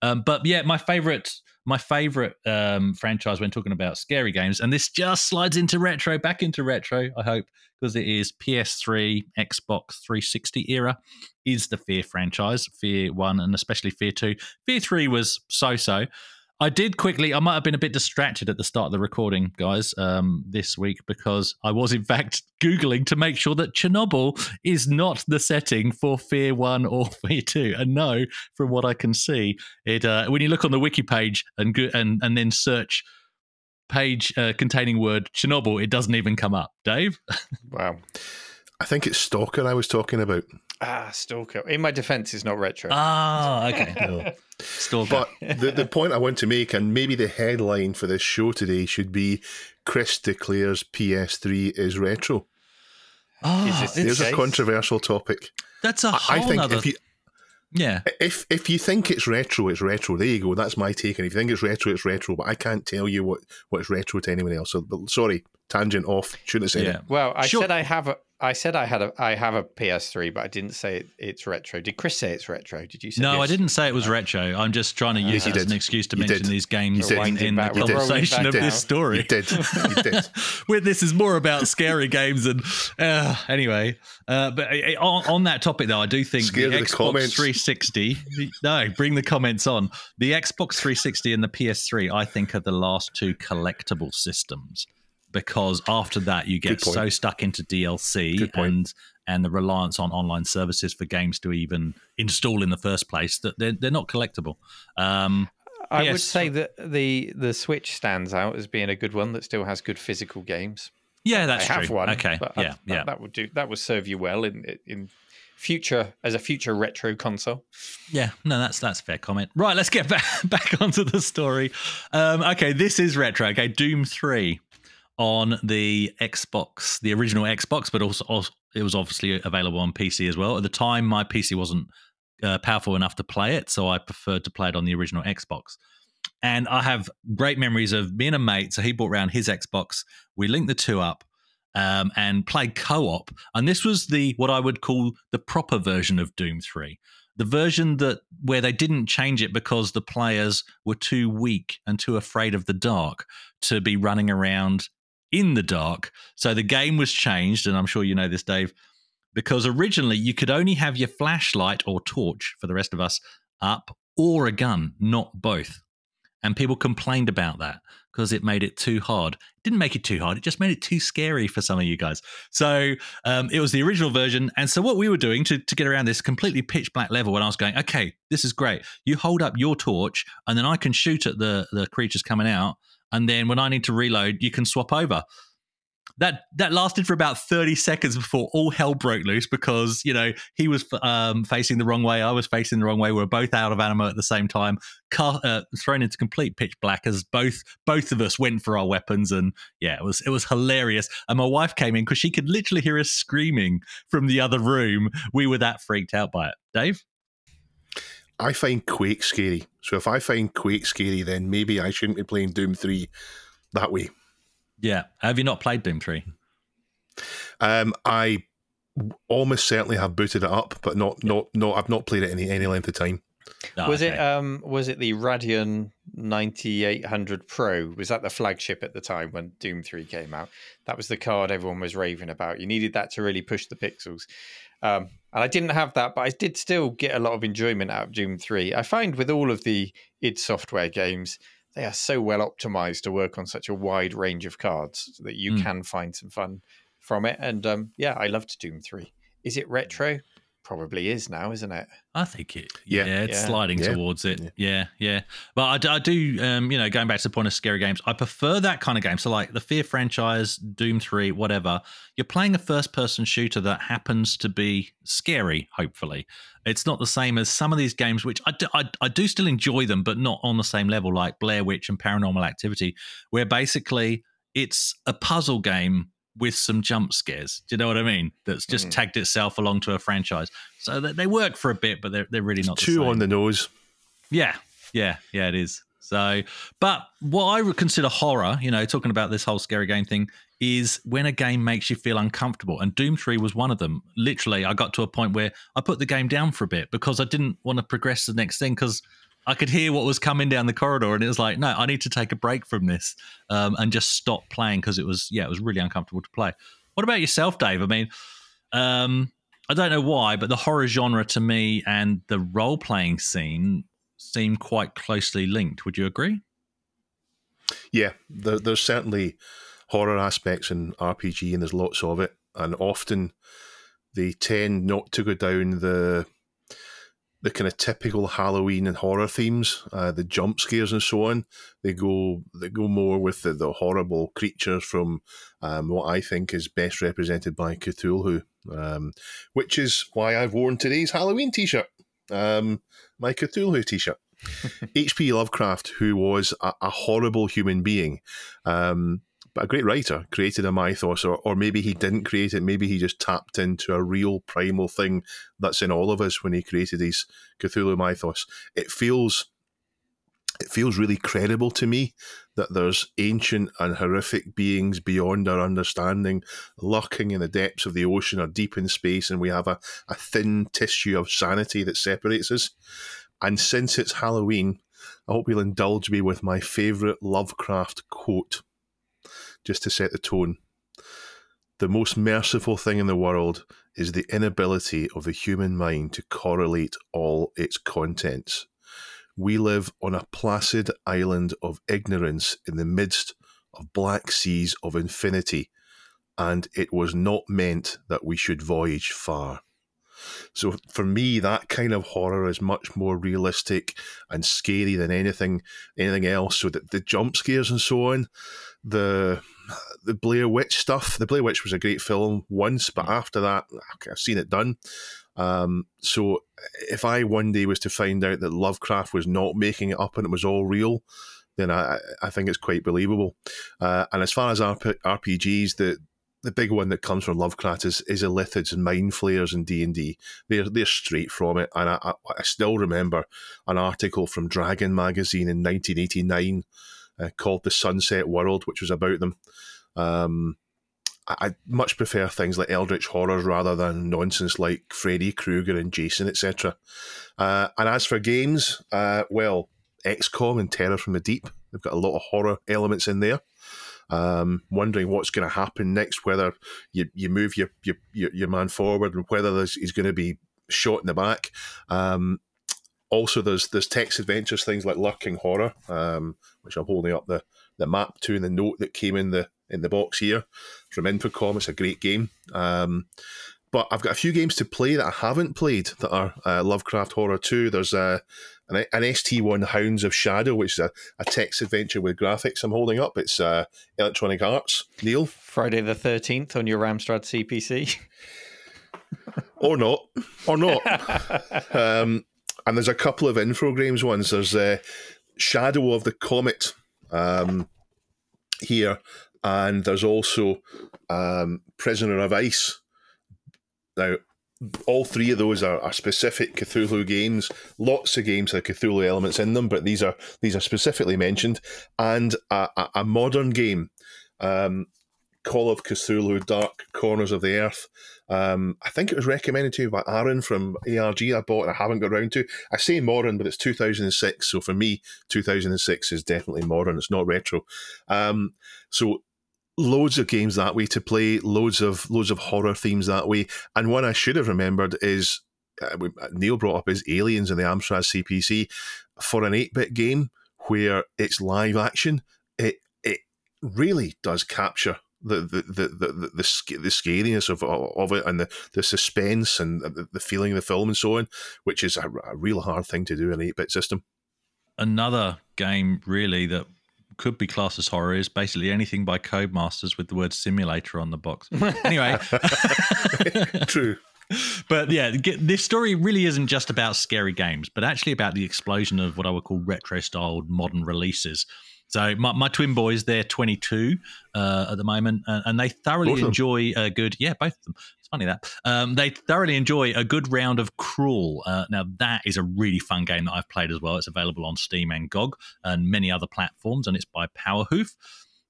Um, but yeah, my favorite, my favorite um, franchise when talking about scary games, and this just slides into retro, back into retro. I hope because it is PS3, Xbox 360 era, is the Fear franchise, Fear One, and especially Fear Two. Fear Three was so-so. I did quickly. I might have been a bit distracted at the start of the recording, guys, um, this week because I was in fact *laughs* googling to make sure that Chernobyl is not the setting for Fear One or *laughs* Fear Two. And no, from what I can see, it uh, when you look on the wiki page and go- and and then search page uh, containing word Chernobyl, it doesn't even come up. Dave, *laughs* Wow. I think it's Stalker I was talking about. Ah, Stalker. In my defense, it's not retro. ah, okay, *laughs* No. Stalker. But the, the point I want to make, and maybe the headline for this show today should be Chris declares PS3 is retro. Ah, Is this- it's- There's a controversial topic. that's a whole I think other. if you yeah, if if you think it's retro, it's retro. There you go. That's my take. And if you think it's retro, it's retro. But I can't tell you what what's retro to anyone else. So, but sorry, tangent off. Shouldn't have said yeah. it. well, I Sure. said I have a. I said I had a. I have a PS3, but I didn't say it, it's retro. Did Chris say it's retro? Did you say? No, I didn't say it was retro. I'm just trying to use it as an excuse to You mention did. these games in, in the conversation of this story. You *laughs* did. You did. Where this is more about scary games and uh, anyway. Uh, but uh, on, on that topic, though, I do think Scared the of the Xbox 360. *laughs* No, bring the comments on. The Xbox 360 and the PS3, I think, are the last two collectible systems because after that you get so stuck into DLC and and the reliance on online services for games to even install in the first place that they're, they're not collectible. Um, I would say that the the Switch stands out as being a good one that still has good physical games. yeah, that's I have true. one. Okay, but yeah, that, yeah. That would do. That would serve you well in in future as a future retro console. Yeah, no, that's that's a fair comment. Right, let's get *laughs* back back onto the story. Um, okay, this is retro. Okay, Doom Three on the Xbox, the original Xbox, but also, also it was obviously available on PC as well. At the time, my PC wasn't uh, powerful enough to play it, so I preferred to play it on the original Xbox. And I have great memories of being a mate. So he brought around his Xbox. We linked the two up um, and played co-op. And this was the what I would call the proper version of Doom Three, the version that where they didn't change it because the players were too weak and too afraid of the dark to be running around in the dark. So the game was changed, and I'm sure you know this, Dave, because originally you could only have your flashlight or torch for the rest of us up or a gun, not both. And people complained about that because it made it too hard. It didn't make it too hard, it just made it too scary for some of you guys. So um, it was the original version. And so what we were doing to, to get around this completely pitch black level when I was going, okay, this is great. You hold up your torch and then I can shoot at the, the creatures coming out. And then when I need to reload, you can swap over. That that lasted for about 30 seconds before all hell broke loose because you know he was um, facing the wrong way i was facing the wrong way we were both out of ammo at the same time car, uh, thrown into complete pitch black as both both of us went for our weapons and yeah it was it was hilarious. And my wife came in because she could literally hear us screaming from the other room. We were that freaked out by it. Dave I find Quake scary. So if I find Quake scary, then maybe I shouldn't be playing Doom 3 that way. yeah have you not played doom 3 Um, I almost certainly have booted it up, but not not not. I've not played it any any length of time. Oh, was it um was it the Radeon 9800 Pro? Was that the flagship at the time when Doom 3 came out? That was the card everyone was raving about. You needed that to really push the pixels. Um, and I didn't have that, but I did still get a lot of enjoyment out of Doom 3. I find with all of the id Software games, they are so well optimized to work on such a wide range of cards that you Mm. can find some fun from it. And um, yeah, I loved Doom 3. Is it retro? Probably is now, isn't it? I think it. Yeah. Yeah, it's Yeah. sliding Yeah. towards it. Yeah. yeah, But I do, I do um, you know, going back to the point of scary games, I prefer that kind of game. So like the Fear franchise, Doom Three, whatever. You're playing a first-person shooter that happens to be scary. Hopefully, it's not the same as some of these games, which I do, I, I do still enjoy them, but not on the same level, like Blair Witch and Paranormal Activity, where basically it's a puzzle game with some jump scares. Do you know what I mean? That's just Mhm. tagged itself along to a franchise. So that they work for a bit, but they're they're really not the same. on the nose. Yeah, yeah, yeah, it is. So, but what I would consider horror, you know, talking about this whole scary game thing, is when a game makes you feel uncomfortable. And Doom 3 was one of them. Literally, I got to a point where I put the game down for a bit because I didn't want to progress to the next thing because I could hear what was coming down the corridor. And it was like, no, I need to take a break from this um, and just stop playing because it was, yeah, it was really uncomfortable to play. What about yourself, Dave? I mean, um, I don't know why, but the horror genre to me and the role playing scene seem quite closely linked. Would you agree? Yeah, there, there's certainly horror aspects in RPG, and there's lots of it. And often they tend not to go down the the kind of typical Halloween and horror themes, uh, the jump scares and so on. They go they go more with the, the horrible creatures from um, what I think is best represented by Cthulhu, um, which is why I've worn today's Halloween T-shirt, um, my Cthulhu T-shirt. *laughs* H.P. Lovecraft, who was a, a horrible human being, um, but a great writer, created a mythos, or, or maybe he didn't create it. Maybe he just tapped into a real primal thing that's in all of us when he created his Cthulhu mythos. It feels, it feels really credible to me that there's ancient and horrific beings beyond our understanding, lurking in the depths of the ocean or deep in space, and we have a, a thin tissue of sanity that separates us. And since it's Halloween, I hope you'll indulge me with my favourite Lovecraft quote, just to set the tone. The most merciful thing in the world is the inability of the human mind to correlate all its contents. We live on a placid island of ignorance in the midst of black seas of infinity, and it was not meant that we should voyage far. So for me, that kind of horror is much more realistic and scary than anything anything else. So that the jump scares and so on, the the Blair Witch stuff. The Blair Witch was a great film once, but after that, I've seen it done. Um, so if I one day was to find out that Lovecraft was not making it up and it was all real, then I, I think it's quite believable. Uh, and as far as RP- RPGs, the the big one that comes from Lovecraft is, is Illithids and Mind Flayers and D and D. They're they're straight from it, and I, I, I still remember an article from Dragon magazine in 1989 uh, called "The Sunset World," which was about them. Um, I, much prefer things like Eldritch horrors rather than nonsense like Freddy Krueger and Jason, etc. Uh, and as for games, uh, well, XCOM and Terror from the Deep, they've got a lot of horror elements in there um, wondering what's going to happen next, whether you, you move your, your your man forward and whether he's going to be shot in the back. Um, also, there's there's text adventures, things like Lurking Horror, um, which I'm holding up the, the map to and the note that came in the in the box here from Infocom. It's a great game. Um, but I've got a few games to play that I haven't played that are uh, Lovecraft Horror 2. There's uh, an, an ST1 Hounds of Shadow, which is a, a text adventure with graphics I'm holding up. It's uh, Electronic Arts. Neil? Friday the 13th on your Amstrad CPC. *laughs* Or not. Or not. *laughs* um, and there's a couple of Infogrames ones. There's uh, Shadow of the Comet um, here, and there's also um, Prisoner of Ice. Now, all three of those are, are specific Cthulhu games. Lots of games have Cthulhu elements in them, but these are these are specifically mentioned. And a, a, a modern game um, Call of Cthulhu: Dark Corners of the Earth. Um, I think it was recommended to me by Aaron from ARG. I bought and I haven't got around to. I say modern, but it's 2006. So for me, 2006 is definitely modern. It's not retro. Um, so loads of games that way to play, loads of loads of horror themes that way. And one I should have remembered is uh, Neil brought up is Aliens in the Amstrad CPC for an 8-bit game where it's live action. It it really does capture the the the the, the, the, scariness of of it and the, the suspense and the, the feeling of the film and so on, which is a, a real hard thing to do in an 8-bit system. Another game really that could be classed as horror is basically anything by Codemasters with the word simulator on the box. *laughs* Anyway, *laughs* True. but yeah, this story really isn't just about scary games, but actually about the explosion of what I would call retro styled modern releases. So my, my twin boys, they're 22 uh, at the moment, and, and they thoroughly them? enjoy a good yeah, both of them. It's funny that um, they thoroughly enjoy a good round of Crawl. Uh, now that is a really fun game that I've played as well. It's available on Steam and GOG and many other platforms, and it's by Powerhoof.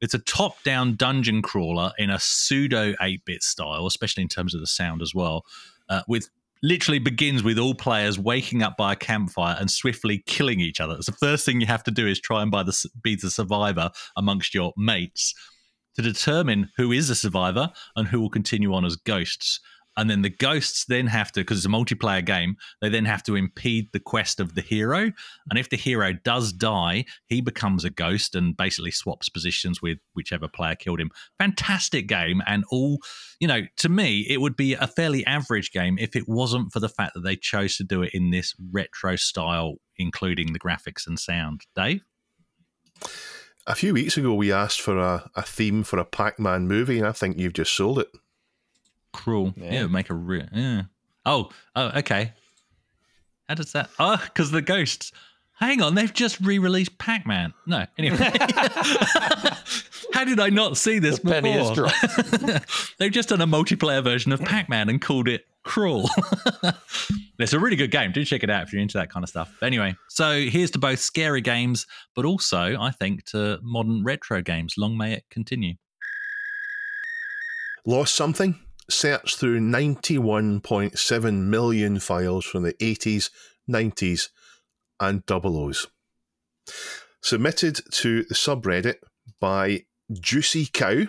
It's a top-down dungeon crawler in a pseudo 8-bit style, especially in terms of the sound as well. Uh, with literally begins with all players waking up by a campfire and swiftly killing each other. It's the first thing you have to do is try and by the, be the survivor amongst your mates to determine who is a survivor and who will continue on as ghosts. And then the ghosts then have to, because it's a multiplayer game, they then have to impede the quest of the hero. And if the hero does die, he becomes a ghost and basically swaps positions with whichever player killed him. Fantastic game. And all, you know, to me, it would be a fairly average game if it wasn't for the fact that they chose to do it in this retro style, including the graphics and sound. Dave? A few weeks ago, we asked for a, a theme for a Pac Man movie, and I think you've just sold it. Cruel. Yeah, Yeah. it would make a real. Yeah. Oh, oh, okay. How does that? Oh, because the ghosts. Hang on, they've just re-released Pac-Man. No, anyway. *laughs* How did I not see this The penny has before? *laughs* they've just done a multiplayer version of Pac-Man and called it Cruel. *laughs* it's a really good game. Do check it out if you're into that kind of stuff. But anyway, so here's to both scary games, but also I think to modern retro games. Long may it continue. Lost something? Search through 91.7 million files from the 80s, 90s, and double O's. Submitted to the subreddit by Juicy Cow.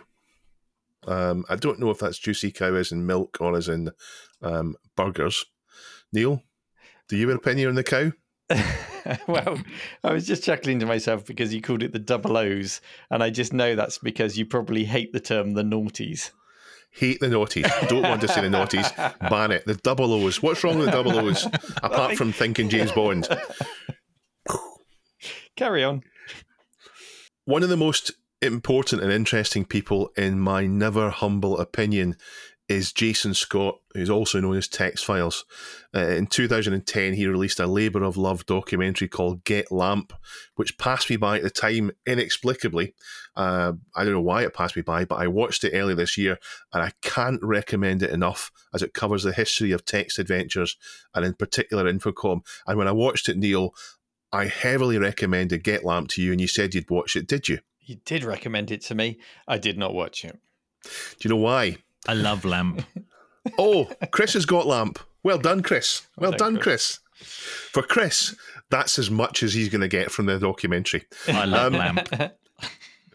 Um, I don't know if that's Juicy Cow as in milk or as in um, burgers. Neil, do you have an opinion on the cow? *laughs* well, I was just chuckling to myself because you called it the double O's, and I just know that's because you probably hate the term the naughties. Hate the naughties. Don't want to say the naughties. *laughs* Ban it. The double O's. What's wrong with the double O's? *laughs* Apart from thinking James Bond. Carry on. One of the most important and interesting people, in my never humble opinion, is Jason Scott, who's also known as Text Files. Uh, in 2010, he released a labour of love documentary called Get Lamp, which passed me by at the time inexplicably. Uh, I don't know why it passed me by, but I watched it earlier this year, and I can't recommend it enough as it covers the history of text adventures and, in particular, Infocom. And when I watched it, Neil, I heavily recommended Get Lamp to you, and you said you'd watch it. Did you? You did recommend it to me. I did not watch it. Do you know why? I love Lamp. Oh, Chris has got lamp. Well done, Chris. Well, Well done, done, Chris. For Chris, that's as much as he's going to get from the documentary. I love Um, Lamp. *laughs*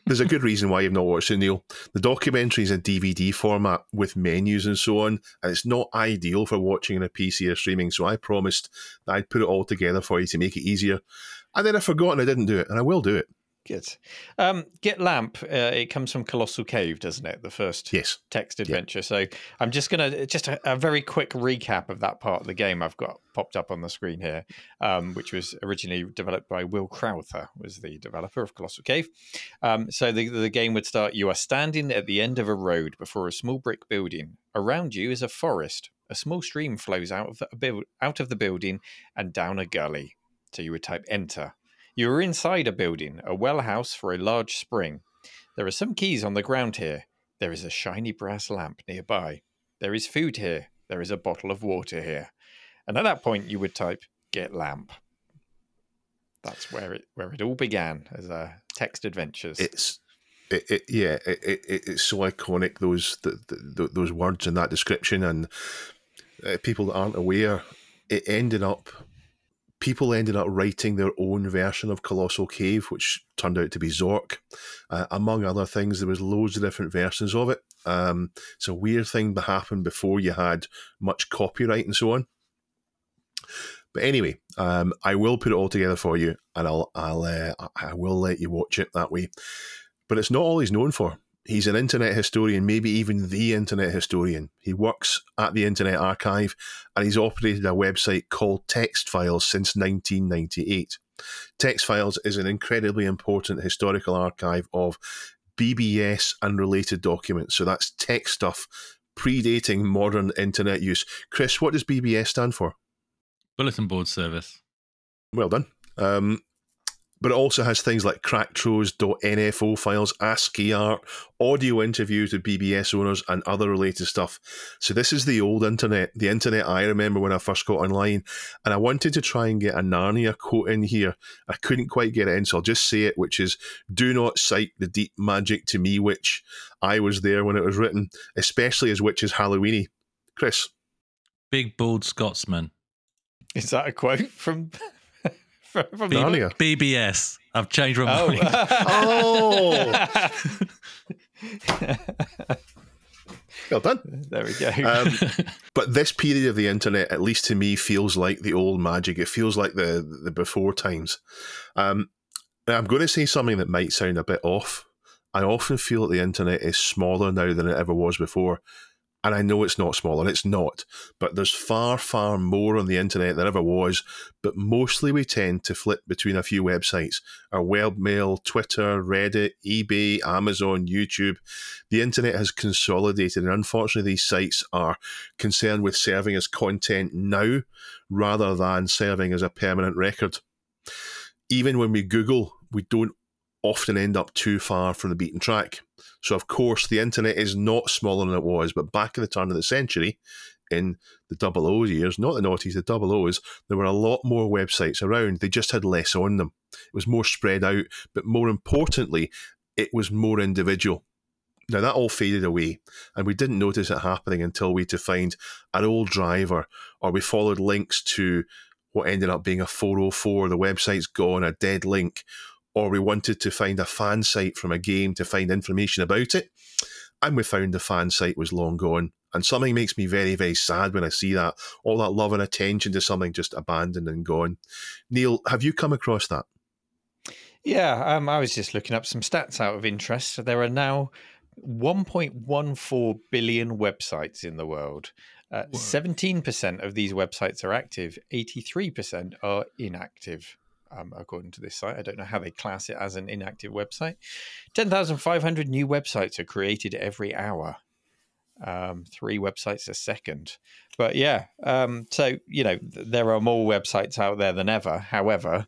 There's a good reason why you've not watched it, Neil. The documentary is a DVD format with menus and so on, and it's not ideal for watching on a PC or streaming. So I promised that I'd put it all together for you to make it easier. And then I forgot and I didn't do it, and I will do it. Good. Um, Get Lamp, uh, it comes from Colossal Cave, doesn't it? The first Yes. text adventure. So I'm just going to, just a, a very quick recap of that part of the game I've got popped up on the screen here, um, which was originally developed by Will Crowther, was the developer of Colossal Cave. Um, so the, the game would start, you are standing at the end of a road before a small brick building. Around you is a forest. A small stream flows out of, build, out of the building and down a gully. So you would type enter. You are inside a building, a well house for a large spring. There are some keys on the ground here. There is a shiny brass lamp nearby. There is food here. There is a bottle of water here. And at that point, you would type "get lamp." That's where it where it all began as a text adventures. It's it, it yeah, it, it, it's so iconic those the, the, those words and that description, and uh, people that aren't aware, it ended up people ended up writing their own version of Colossal Cave, which turned out to be Zork. Uh, among other things, there was loads of different versions of it. Um, it's a weird thing that happened before you had much copyright and so on. But anyway, um, I will put it all together for you, and I'll I'll uh, I will let you watch it that way. But it's not all he's known for he's an internet historian, maybe even the internet historian. He works at the Internet Archive and he's operated a website called Text Files since 1998. Text Files is an incredibly important historical archive of BBS and related documents. So that's tech stuff predating modern internet use. Chris, what does BBS stand for? Bulletin Board Service. Well done. Um, but it also has things like cracktros.nfo files, ASCII art, audio interviews with BBS owners, and other related stuff. So this is the old internet, the internet I remember when I first got online, and I wanted to try and get a Narnia quote in here. I couldn't quite get it in, so I'll just say it, which is, "Do not cite the deep magic to me, which I was there when it was written, especially as witches Halloweeny." Chris, big bald Scotsman. Is that a quote from? From, from Narnia. BBS. I've changed my oh. mind. *laughs* oh. well done. There we go. Um, *laughs* but this period of the internet, at least to me, feels like the old magic. It feels like the the before times. Um, I'm going to say something that might sound a bit off. I often feel that the internet is smaller now than it ever was before. And I know it's not small, and it's not, but there's far, far more on the internet than ever was. But mostly we tend to flip between a few websites our webmail, Twitter, Reddit, eBay, Amazon, YouTube. The internet has consolidated, and unfortunately, these sites are concerned with serving as content now rather than serving as a permanent record. Even when we Google, we don't often end up too far from the beaten track. So, of course, the internet is not smaller than it was, but back at the turn of the century, in the double O years, not the noughties, the double O's, there were a lot more websites around. They just had less on them. It was more spread out, but more importantly, it was more individual. Now that all faded away, and we didn't notice it happening until we to find an old driver, or we followed links to what ended up being a 404. The website's gone, a dead link, or we wanted to find a fan site from a game to find information about it. And we found the fan site was long gone. And something makes me very, very sad when I see that. All that love and attention to something just abandoned and gone. Neil, have you come across that? Yeah, um, I was just looking up some stats out of interest. So there are now 1.14 billion websites in the world. Uh, 17% of these websites are active, 83% are inactive um, according to this site. I don't know how they class it as an inactive website. 10,500 new websites are created every hour, um, three websites a second. But yeah, um, so, you know, th- there are more websites out there than ever. However,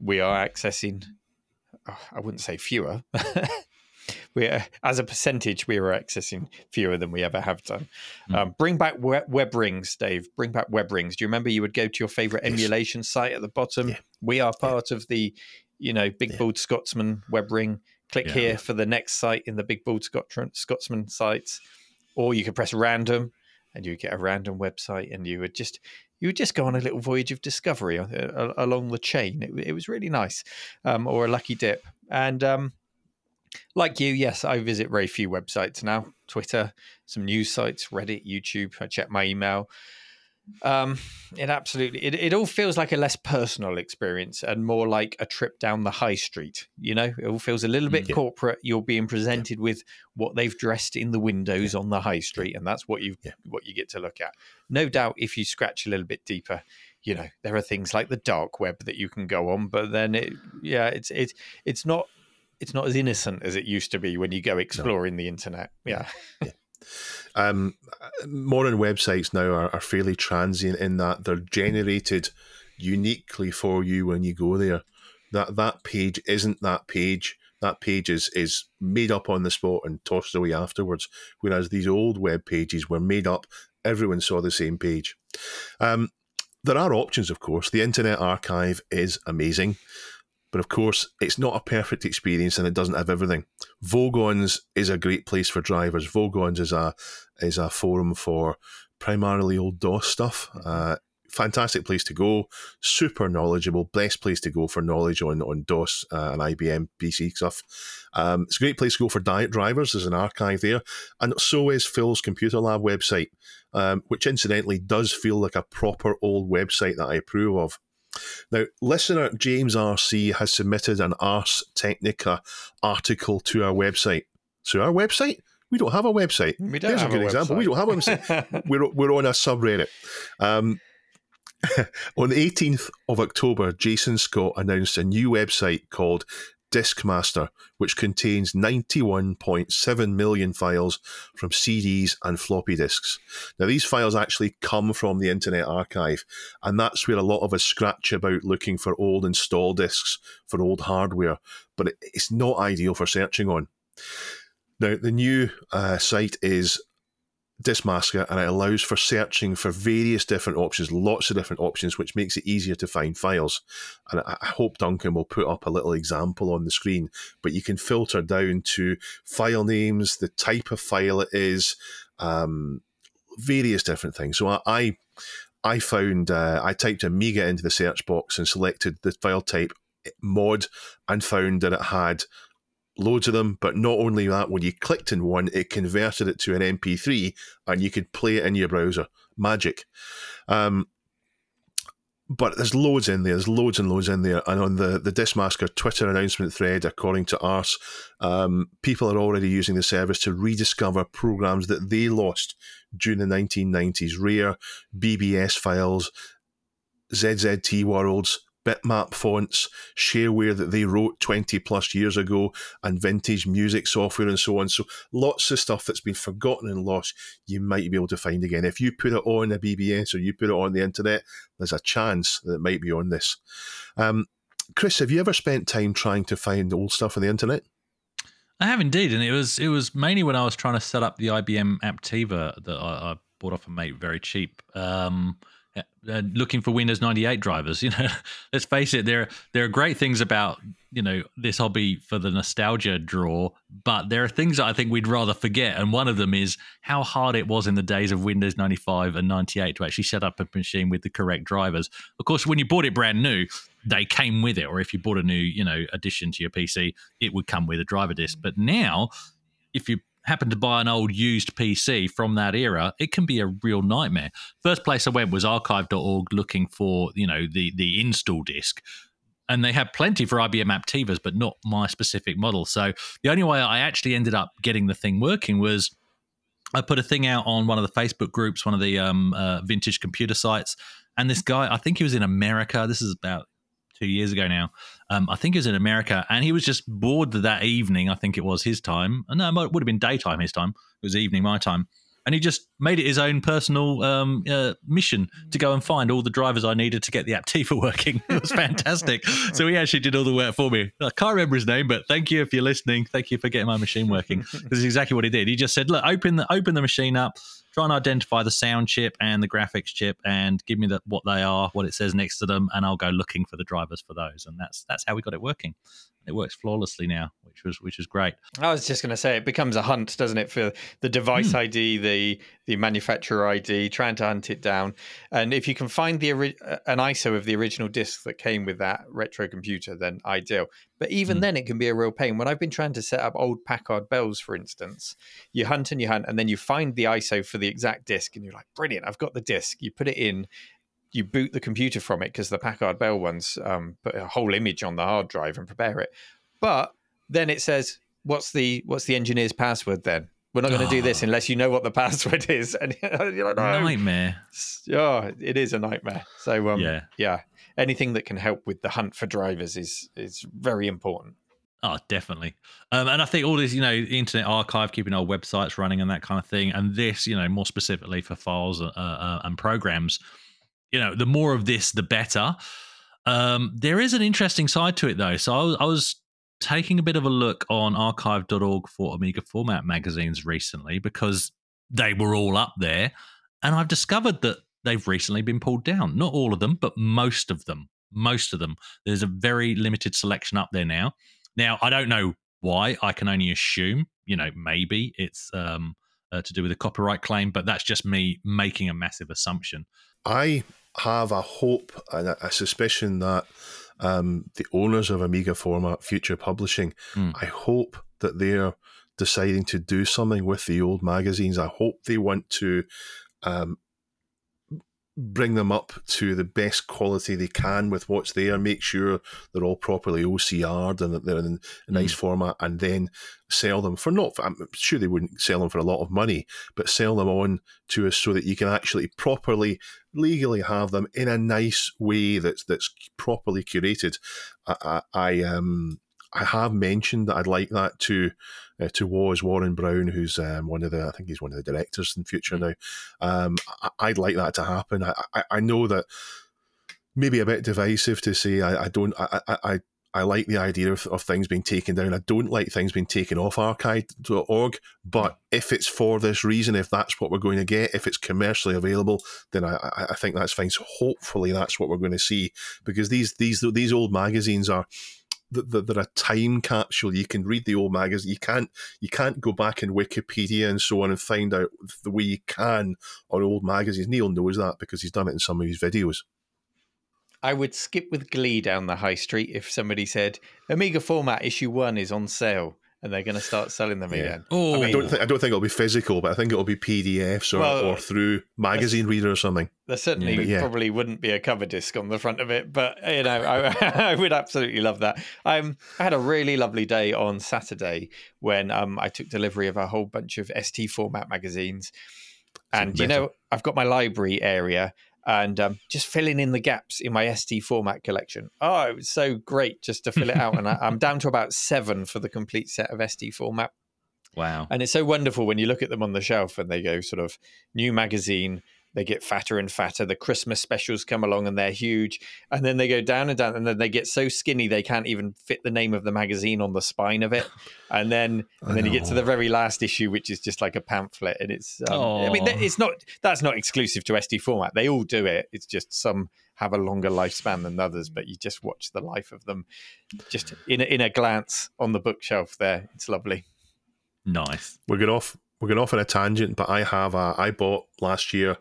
we are accessing, oh, I wouldn't say fewer. *laughs* we as a percentage we are accessing fewer than we ever have done. Mm. Um, bring back web, web, rings, Dave. Bring back web rings. Do you remember you would go to your favorite yes. emulation site at the bottom? Yeah. We are part yeah. of the, you know, Big yeah. Bald Scotsman web ring. Click here for the next site in the Big Bald Scotsman sites, or you could press random, and you get a random website, and you would just you would just go on a little voyage of discovery uh, along the chain. It, it was really nice, um, or a lucky dip, and um, like you, yes, I visit very few websites now. Twitter, some news sites, Reddit, YouTube. I check my email. Um, it absolutely it, it all feels like a less personal experience and more like a trip down the high street. You know, it all feels a little bit yeah. corporate. You're being presented yeah. with what they've dressed in the windows yeah. on the high street, and that's what you what you get to look at. No doubt, if you scratch a little bit deeper, you know there are things like the dark web that you can go on, but then it yeah, it's it's it's not it's not as innocent as it used to be when you go exploring no. the internet. Yeah. yeah. *laughs* Um, modern websites now are, are fairly transient in that they're generated uniquely for you when you go there. That that page isn't that page. That page is is made up on the spot and tossed away afterwards. Whereas these old web pages were made up, everyone saw the same page. Um, there are options, of course. The Internet Archive is amazing But of course, it's not a perfect experience and it doesn't have everything. Vogons is a great place for drivers. Vogons is a is a forum for primarily old DOS stuff. Uh, fantastic place to go, super knowledgeable, best place to go for knowledge on on DOS uh, and IBM PC stuff. Um, it's a great place to go for diet drivers. There's an archive there, and so is Phil's Computer Lab website, um, which incidentally does feel like a proper old website that I approve of. Now, listener James RC has submitted an Ars Technica article to our website. So our website. We don't have a website. We don't There's have a good a example. We don't have a website. we're, we're on a subreddit. Um, *laughs* on the 18th of October, Jason Scott announced a new website called Discmaster, which contains 91.7 million files from CDs and floppy disks. Now, these files actually come from the Internet Archive, and that's where a lot of us scratch about looking for old install disks for old hardware, but it's not ideal for searching on. Now, the new uh, site is Discmaster and it allows for searching for various different options, lots of different options, which makes it easier to find files. And I hope Duncan will put up a little example on the screen, but you can filter down to file names, the type of file it is, um, various different things. So I, I, I found, uh, I typed Amiga into the search box and selected the file type mod and found that it had loads of them. But not only that, when you clicked in one, it converted it to an MP3 and you could play it in your browser. Magic. Um, but there's loads in there. There's loads and loads in there. And on the, the Discmaster Twitter announcement thread, according to Ars, um, people are already using the service to rediscover programs that they lost during the 1990s. Rare BBS files, ZZT worlds, bitmap fonts, shareware that they wrote 20 plus years ago, and vintage music software and so on. So lots of stuff that's been forgotten and lost, you might be able to find again. If you put it on a BBS or you put it on the internet, there's a chance that it might be on this. Um, Chris, have you ever spent time trying to find old stuff on the internet? I have indeed, and it was it was mainly when I was trying to set up the IBM Aptiva that I, I bought off a mate very cheap. Um, uh, looking for Windows 98 drivers, you know, *laughs* let's face it, there there are great things about you know this hobby for the nostalgia draw, but there are things that I think we'd rather forget, and one of them is how hard it was in the days of Windows 95 and 98 to actually set up a machine with the correct drivers. Of course, when you bought it brand new, they came with it, or if you bought a new you know addition to your PC, it would come with a driver disc. But now, if you happen to buy an old used PC from that era, it can be a real nightmare. First place I went was archive.org looking for, you know, the the install disk. And they had plenty for IBM Aptivas, but not my specific model. So the only way I actually ended up getting the thing working was I put a thing out on one of the Facebook groups, one of the um, uh, vintage computer sites. And this guy, I think he was in America. This is about two years ago now. Um, I think he was in America, and he was just bored that evening. I think it was his time. No, it would have been daytime his time. It was evening my time. And he just made it his own personal um, uh, mission to go and find all the drivers I needed to get the app Aptiva working. *laughs* It was fantastic. *laughs* so he actually did all the work for me. I can't remember his name, but thank you if you're listening. Thank you for getting my machine working. this is exactly what he did. He just said, "Look, open the open the machine up, try and identify the sound chip and the graphics chip, and give me the, what they are, what it says next to them, and I'll go looking for the drivers for those." And that's that's how we got it working. It works flawlessly now, which was which is great. I was just going to say it becomes a hunt, doesn't it, for the device Hmm. ID, the the manufacturer ID, trying to hunt it down. And if you can find the uh, an ISO of the original disc that came with that retro computer, then ideal. But even Hmm. then, it can be a real pain. When I've been trying to set up old Packard Bells, for instance, you hunt and you hunt, and then you find the ISO for the exact disc, and you're like, brilliant, I've got the disc. You put it in. You boot the computer from it because the Packard Bell ones um, put a whole image on the hard drive and prepare it. But then it says, "What's the what's the engineer's password?" Then we're not going to do this *gasps* unless you know what the password is. *laughs* And you're like, no. Nightmare. Oh, it is a nightmare. So um, Yeah. yeah, anything that can help with the hunt for drivers is is very important. Oh, definitely. Um, and I think all this, you know, the Internet Archive, keeping our websites running and that kind of thing, and this, you know, more specifically for files uh, uh, and programs, you know, the more of this, the better. Um, there is an interesting side to it, though. So I was, I was taking a bit of a look on archive.org for Amiga format magazines recently because they were all up there. And I've discovered that they've recently been pulled down. Not all of them, but most of them. most of them. There's a very limited selection up there now. Now, I don't know why. I can only assume, you know, maybe it's um, uh, to do with a copyright claim, but that's just me making a massive assumption. I have a hope and a, a suspicion that um, the owners of Amiga Format Future Publishing, Mm. I hope that they're deciding to do something with the old magazines. I hope they want to um, bring them up to the best quality they can with what's there, make sure they're all properly OCR'd and that they're in a nice format, and then sell them for not, I'm sure they wouldn't sell them for a lot of money, but sell them on to us so that you can actually properly, legally have them in a nice way that's that's properly curated. I, I, I um I have mentioned that I'd like that to uh, to Woz Warren Brown, who's um, one of the I think he's one of the directors in future now. Um, I, I'd like that to happen. I, I, I know that maybe a bit divisive to say I, I don't I, I, I I like the idea of, of things being taken down. I don't like things being taken off archive.org, but if it's for this reason, if that's what we're going to get, if it's commercially available, then I, I, I think that's fine. So hopefully that's what we're going to see because these these these old magazines are th- th- they're a time capsule. You can read the old magazine. You can't you can't go back in Wikipedia and so on and find out the way you can on old magazines. Neil knows that because he's done it in some of his videos. I would skip with glee down the high street if somebody said Amiga format issue one is on sale and they're going to start selling them again. Oh, I don't think I don't think it'll be physical, but I think it'll be PDFs or, Well, or through magazine reader or something. There certainly But yeah. probably wouldn't be a cover disc on the front of it, but you know, I, *laughs* I would absolutely love that. Um, I had a really lovely day on Saturday when um, I took delivery of a whole bunch of ST format magazines, and you know, I've got my library area and um, just filling in the gaps in my ST format collection. Oh, it was so great just to fill it out, and I, I'm down to about seven for the complete set of ST format. Wow. And it's so wonderful when you look at them on the shelf and they go sort of new magazine, they get fatter and fatter. The Christmas specials come along and they're huge. And then they go down and down and then they get so skinny they can't even fit the name of the magazine on the spine of it. *sighs* And then and then you get to the very last issue, which is just like a pamphlet. And it's um, I mean Aw. it's not that's not exclusive to ST format. They all do it. It's just some have a longer lifespan than others, but you just watch the life of them just in a, in a glance on the bookshelf there. It's lovely. Nice. We're going off we're going off on a tangent, but I have a I bought last year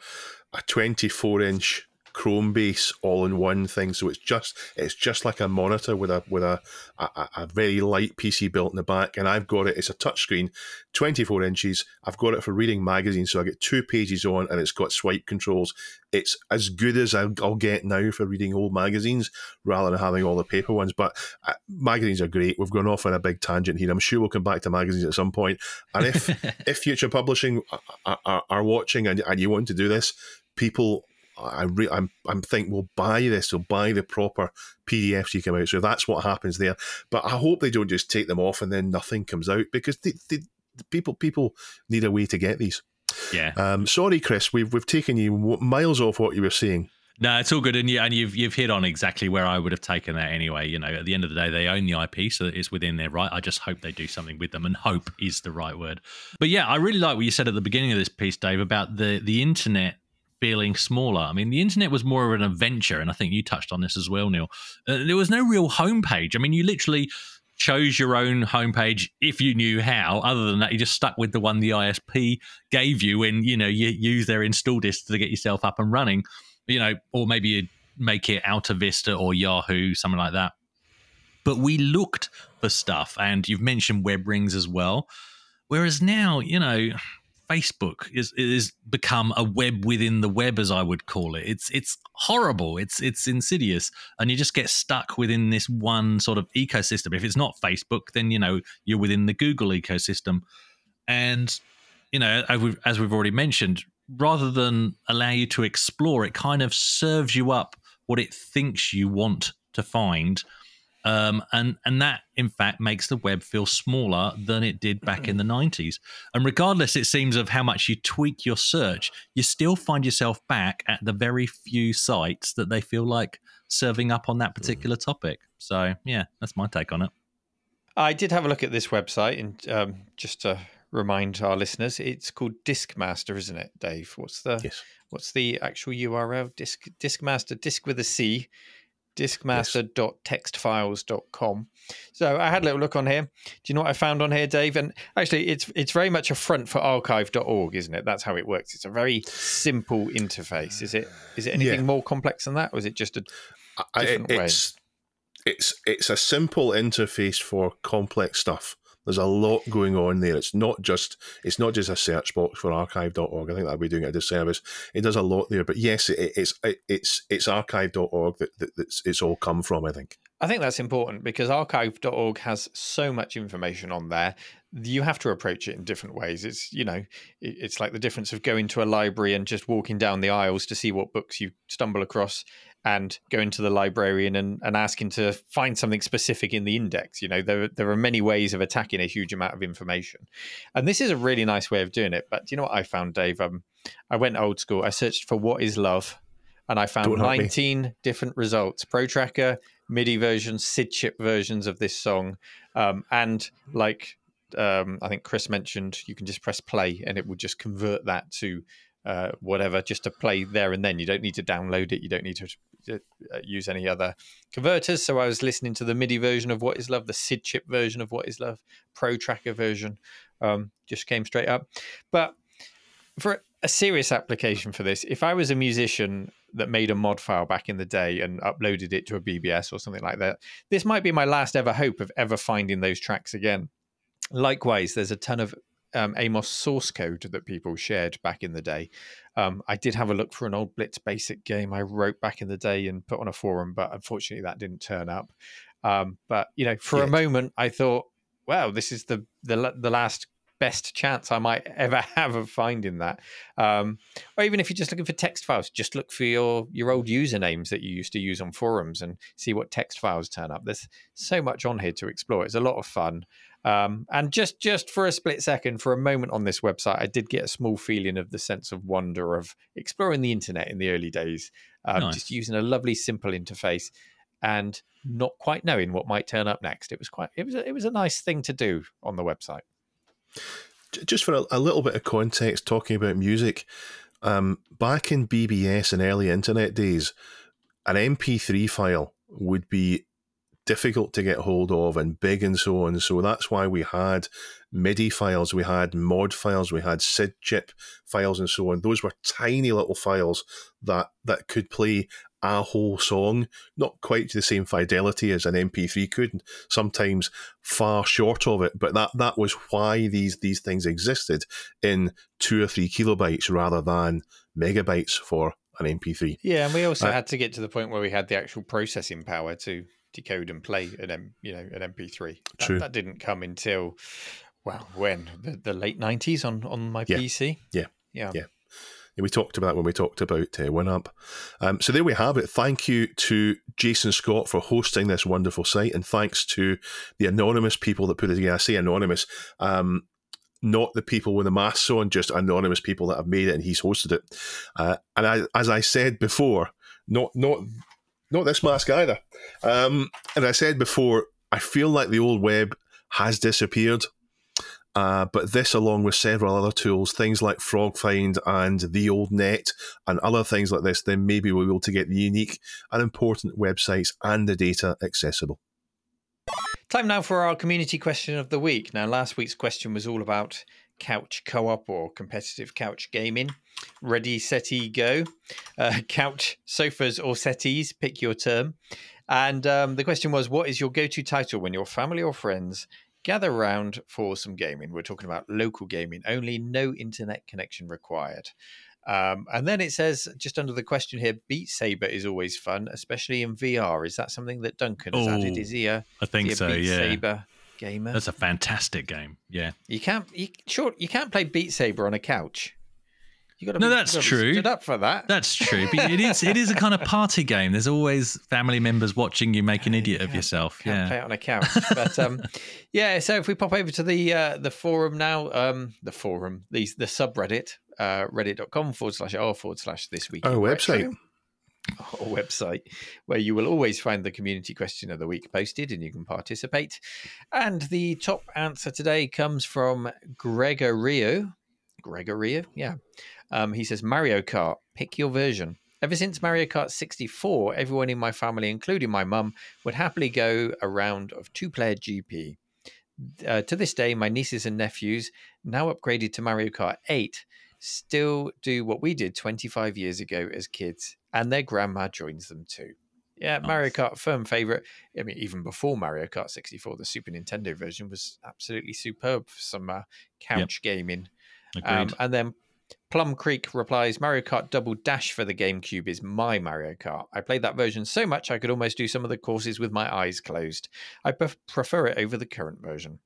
a 24 inch Chromebase all in one thing. So it's just it's just like a monitor with a with a, a, a very light PC built in the back, and I've got it. It's a touchscreen, 24 inches. I've got it for reading magazines, so I get two pages on, and it's got swipe controls. It's as good as I'll, I'll get now for reading old magazines, rather than having all the paper ones. But uh, magazines are great. We've gone off on a big tangent here. I'm sure we'll come back to magazines at some point. And if *laughs* if future publishing are, are, are watching and, and you want to do this, people I re- I'm I'm think will buy this. we'll buy the proper PDFs you come out. So that's what happens there. But I hope they don't just take them off and then nothing comes out because they, they, the people people need a way to get these. Yeah. Um, sorry, Chris, we've we've taken you miles off what you were saying. No, it's all good, and yeah, and you've you've hit on exactly where I would have taken that anyway. You know, at the end of the day, they own the IP, so it's within their right. I just hope they do something with them, and hope is the right word. But yeah, I really like what you said at the beginning of this piece, Dave, about the the internet feeling smaller. I mean, the internet was more of an adventure, and I think you touched on this as well, Neil. Uh, there was no real homepage. I mean, you literally chose your own homepage if you knew how. Other than that, you just stuck with the one the ISP gave you and you know you use their install disk to get yourself up and running. You know, or maybe you make it Alta Vista or Yahoo, something like that. But we looked for stuff, and you've mentioned web rings as well. Whereas now, you know, Facebook is is become a web within the web, as I would call it. It's it's horrible. It's it's insidious, and you just get stuck within this one sort of ecosystem. If it's not Facebook, then you know you're within the Google ecosystem, and you know as we've, as we've already mentioned, rather than allow you to explore, it kind of serves you up what it thinks you want to find. Um, and and that in fact makes the web feel smaller than it did back in the 90s. And regardless, it seems of how much you tweak your search, you still find yourself back at the very few sites that they feel like serving up on that particular topic. So yeah, that's my take on it. I did have a look at this website, and um, just to remind our listeners, it's called Discmaster, isn't it, Dave? What's the Yes. what's the actual URL? Disk Discmaster, disk with a C, discmaster.textfiles.com. So I had a little look on here. Do you know what I found on here, Dave? And actually, it's it's very much a front for archive.org, isn't it? That's how it works. It's a very simple interface. Is it? Is it anything Yeah. more complex than that, or is it just a different way? it's it's it's a simple interface for complex stuff. There's a lot going on there. It's not just it's not just a search box for archive.org. I think that'd be doing it a disservice. It does a lot there, but yes, it, it's it, it's it's archive.org that, that that's, it's all come from. I think. I think that's important because archive.org has so much information on there. You have to approach it in different ways. It's, you know, it's like the difference of going to a library and just walking down the aisles to see what books you stumble across and going to the librarian and, and asking to find something specific in the index. You know, there, there are many ways of attacking a huge amount of information. And this is a really nice way of doing it. But do you know what I found, Dave? Um, I went old school. I searched for what is love and I found Don't hurt me. 19 different results. Pro Tracker, MIDI versions, SID chip versions of this song, um, and like um, I think Chris mentioned, you can just press play and it will just convert that to uh, whatever, just to play there and then. You don't need to download it. You don't need to use any other converters. So I was listening to the MIDI version of What Is Love, the SID chip version of What Is Love, Pro Tracker version, um, just came straight up. But for a serious application for this, if I was a musician that made a mod file back in the day and uploaded it to a BBS or something like that, this might be my last ever hope of ever finding those tracks again. Likewise, there's a ton of um, Amos source code that people shared back in the day. Um, I did have a look for an old Blitz basic game I wrote back in the day and put on a forum, but unfortunately that didn't turn up. Um, but you know, for a moment, I thought, "Wow, this is the the the last best chance I might *laughs* ever have of finding that." Um, or even if you're just looking for text files, just look for your your old usernames that you used to use on forums and see what text files turn up. There's so much on here to explore. It's a lot of fun. Um, and just just for a split second, for a moment on this website, I did get a small feeling of the sense of wonder of exploring the internet in the early days, um, Nice. just using a lovely, simple interface and not quite knowing what might turn up next. It was quite it was a, it was a nice thing to do on the website. Just for a, a little bit of context, talking about music, um, back in BBS and early internet days, an MP3 file would be difficult to get hold of and big and so on. So that's why we had MIDI files, we had mod files, we had SID chip files, and so on. Those were tiny little files that that could play a whole song, not quite to the same fidelity as an MP3 could, and sometimes far short of it. But that that was why these these things existed in two or three kilobytes rather than megabytes for an MP3. Yeah, and we also Uh, had to get to the point where we had the actual processing power to decode and play an M, you know, an MP3. That, True. that didn't come until well, when the, the late nineties on on my Yeah. PC. Yeah. yeah, Yeah. We talked about when we talked about uh, Winamp. Um, so there we have it. Thank you to Jason Scott for hosting this wonderful site, and thanks to the anonymous people that put it together. I say anonymous, um, not the people with the masks on, just anonymous people that have made it, and he's hosted it. Uh, and I, as I said before, not not not this mask either. Um, and I said before, I feel like the old web has disappeared. Uh, but this, along with several other tools, things like Frog Find and the Old Net, and other things like this, then maybe we'll be able to get the unique and important websites and the data accessible. Time now for our community question of the week. Now, last week's question was all about couch co-op or competitive couch gaming. Ready, settee, go. Uh, *laughs* couch, sofas, or settees, pick your term. And um, the question was, what is your go-to title when your family or friends gather round for some gaming? We're talking about local gaming only, no internet connection required. Um, and then it says, just under the question here, Beat Saber is always fun, especially in VR. Is that something that Duncan has added? Oh, Is he a, I think he a so, Beat yeah. Saber gamer? That's a fantastic game. Yeah. You can't. You, sure, you can't play Beat Saber on a couch. You got to. No, be, that's you gotta be true. Stood up for that. That's true. But it is it *laughs* is a kind of party game. There's always family members watching you make an idiot of yourself. Can't play Yeah. it on a couch. But um, *laughs* yeah. So if we pop over to the uh, the forum now, um, the forum, the the subreddit, uh, reddit.com forward slash r forward slash this week. Oh, website. Retro. Our website where you will always find the community question of the week posted and you can participate. And the top answer today comes from Gregorio. Gregorio, yeah. Um, he says Mario Kart, pick your version. Ever since Mario Kart 64, everyone in my family, including my mum, would happily go a round of two player GP. Uh, to this day, my nieces and nephews, now upgraded to Mario Kart 8, still do what we did 25 years ago as kids, and their grandma joins them too. Yeah, Mario Kart, firm favorite. I mean, even before Mario Kart 64, the Super Nintendo version was absolutely superb for some uh, couch gaming. Agreed. Um, and then Plum Creek replies Mario Kart Double Dash for the GameCube is my Mario Kart. I played that version so much I could almost do some of the courses with my eyes closed. I pref- prefer it over the current version.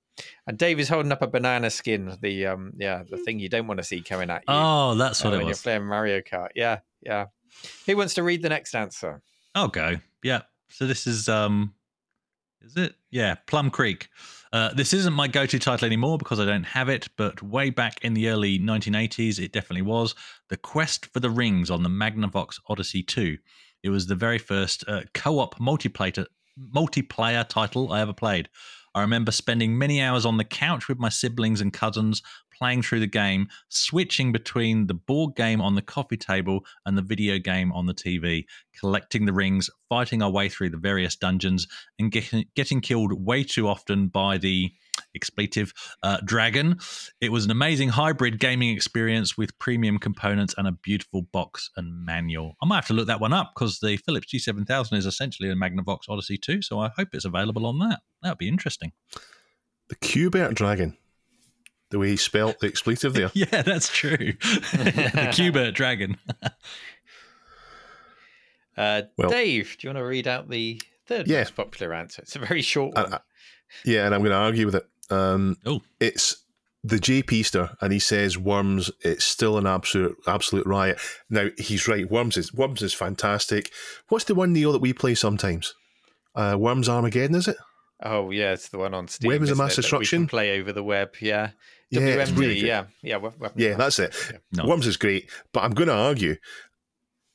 And Dave is holding up a banana skin, the um, yeah, the thing you don't want to see coming at you oh, that's uh, what it when you're playing Mario Kart. Yeah, yeah. Who wants to read the next answer? I'll go. Yeah. So this is um is it? Yeah, Plum Creek. Uh, this isn't my go-to title anymore because I don't have it, but way back in the early 1980s, it definitely was. The Quest for the Rings on the Magnavox Odyssey 2. It was the very first uh, co-op multiplayer multiplayer title I ever played. I remember spending many hours on the couch with my siblings and cousins playing through the game, switching between the board game on the coffee table and the video game on the TV, collecting the rings, fighting our way through the various dungeons, and getting, getting killed way too often by the expletive uh, dragon. It was an amazing hybrid gaming experience with premium components and a beautiful box and manual. I might have to look that one up because the Philips G7000 is essentially a Magnavox Odyssey 2, so I hope it's available on that. That would be interesting. The Qbert Dragon. The way he spelt the expletive there. *laughs* Yeah, that's true. *laughs* the Qbert dragon. Uh, Well- Dave, do you want to read out the third Yeah. most popular answer? It's a very short I- one. I- yeah, and I'm going to argue with it. Um, Oh. It's the JP Ster, and he says Worms. It's still an absolute absolute riot. Now he's right. Worms is Worms is fantastic. What's the one Neil that we play sometimes? Uh, Worms Armageddon, is it? Oh yeah, it's the one on Steam. Web is a mass it, that we can destruction? Play over the web. Yeah. Yeah, it's WMD. really good. yeah. Yeah. we- we- Yeah, that's it. No. Worms is great, but I'm going to argue,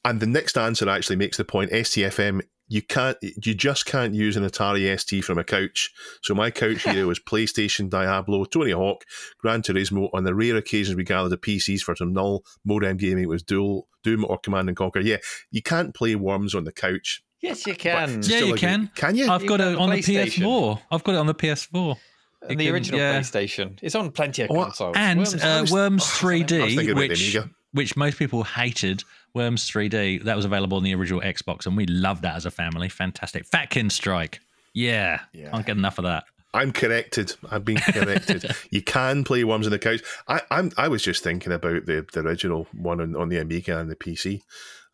and the next answer actually makes the point. STFM, you can't, you just can't use an Atari ST from a couch. So my couch here was *laughs* PlayStation, Diablo, Tony Hawk, Gran Turismo. On the rare occasions we gathered the PCs for some null modem gaming, it was Dual Doom or Command and Conquer. Yeah, you can't play Worms on the couch. Yes, you can. Yeah, you a good- can. Can you? I've You got it on on the the PS4. I've got it on the PS4. and you the can- original yeah. PlayStation. It's on plenty of Oh, consoles. And Worms- uh, was- Worms oh, I was 3D, thinking which Amiga. Which most people hated. Worms 3D that was available on the original Xbox, and we loved that as a family. Fantastic. Fatkin Strike. Yeah, Yeah. can't get enough of that. I'm corrected. I've been corrected. *laughs* you can play Worms on the couch. I, I'm. I was just thinking about the, the original one on, on the Amiga and the PC.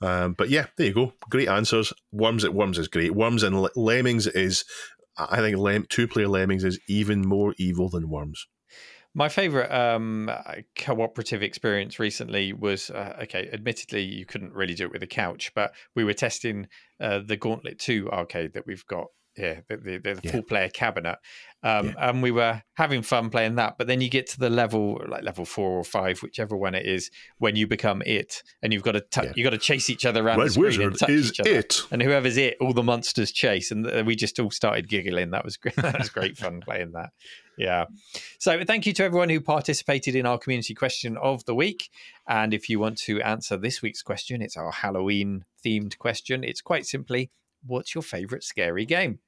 Um, but yeah, there you go. Great answers. Worms at Worms is great. Worms and Lemmings is. I think Lem- two player Lemmings is even more evil than Worms. My favorite um, uh, cooperative experience recently was uh, okay. Admittedly, you couldn't really do it with a couch, but we were testing uh, the Gauntlet Two arcade that we've got here, the, the, the Yeah. full player cabinet, um, and we were having fun playing that. But then you get to the level like level four or five, whichever one it is, when you become it, and you've got to t- Yeah. you got to chase each other around the Red screen Wizard is it. And whoever's it, all the monsters chase, and th- we just all started giggling. That was great. *laughs* That was great fun playing that. Yeah. So thank you to everyone who participated in our community question of the week. And if you want to answer this week's question, it's our Halloween themed question. It's quite simply, what's your favorite scary game?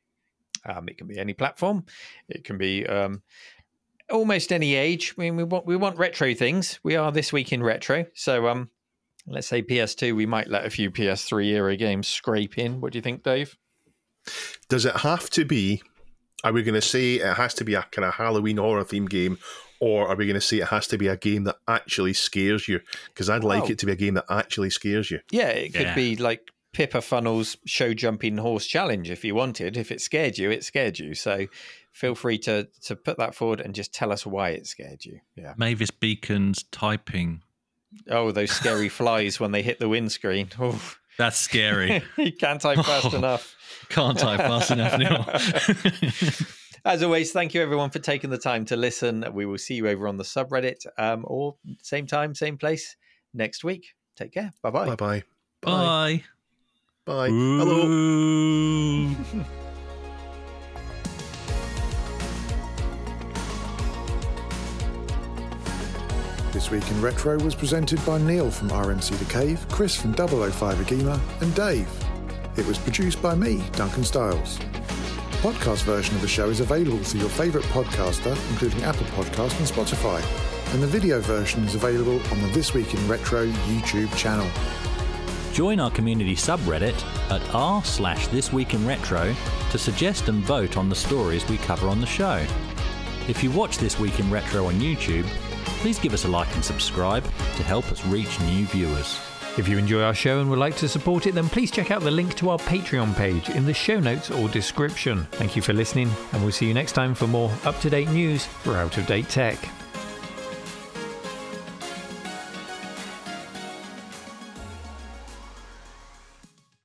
Um, it can be any platform. It can be um, almost any age. I mean, we want we want retro things. We are this week in retro, so um, let's say PS2. We might let a few PS3 era games scrape in. What do you think, Dave? Does it have to be? Are we going to say it has to be a kind of Halloween horror theme game, or are we going to say it has to be a game that actually scares you? Because I'd like Oh. it to be a game that actually scares you. Yeah, it could Yeah. be like Pippa Funnell's show jumping horse challenge if you wanted. If it scared you, it scared you. So feel free to to put that forward and just tell us why it scared you. Yeah. Mavis Beacon's typing. Oh, those scary *laughs* flies when they hit the windscreen. Oh, That's scary. *laughs* you can't type fast Oh. enough. Can't type fast enough now. *laughs* As always, thank you everyone for taking the time to listen. We will see you over on the subreddit um, or same time, same place next week. Take care. Bye Bye-bye. Bye bye. Bye. Bye. Hello. Ooh. *laughs* This Week in Retro was presented by Neil from RMC The Cave, Chris from 005 Agema, and Dave. It was produced by me, Duncan Stiles. The podcast version of the show is available through your favourite podcaster, including Apple Podcast and Spotify. And the video version is available on the This Week in Retro YouTube channel. Join our community subreddit at r slash this week in retro to suggest and vote on the stories we cover on the show. If you watch This Week in Retro on YouTube, please give us a like and subscribe to help us reach new viewers. If you enjoy our show and would like to support it, then please check out the link to our Patreon page in the show notes or description. Thank you for listening, and we'll see you next time for more up to date news for out of date tech.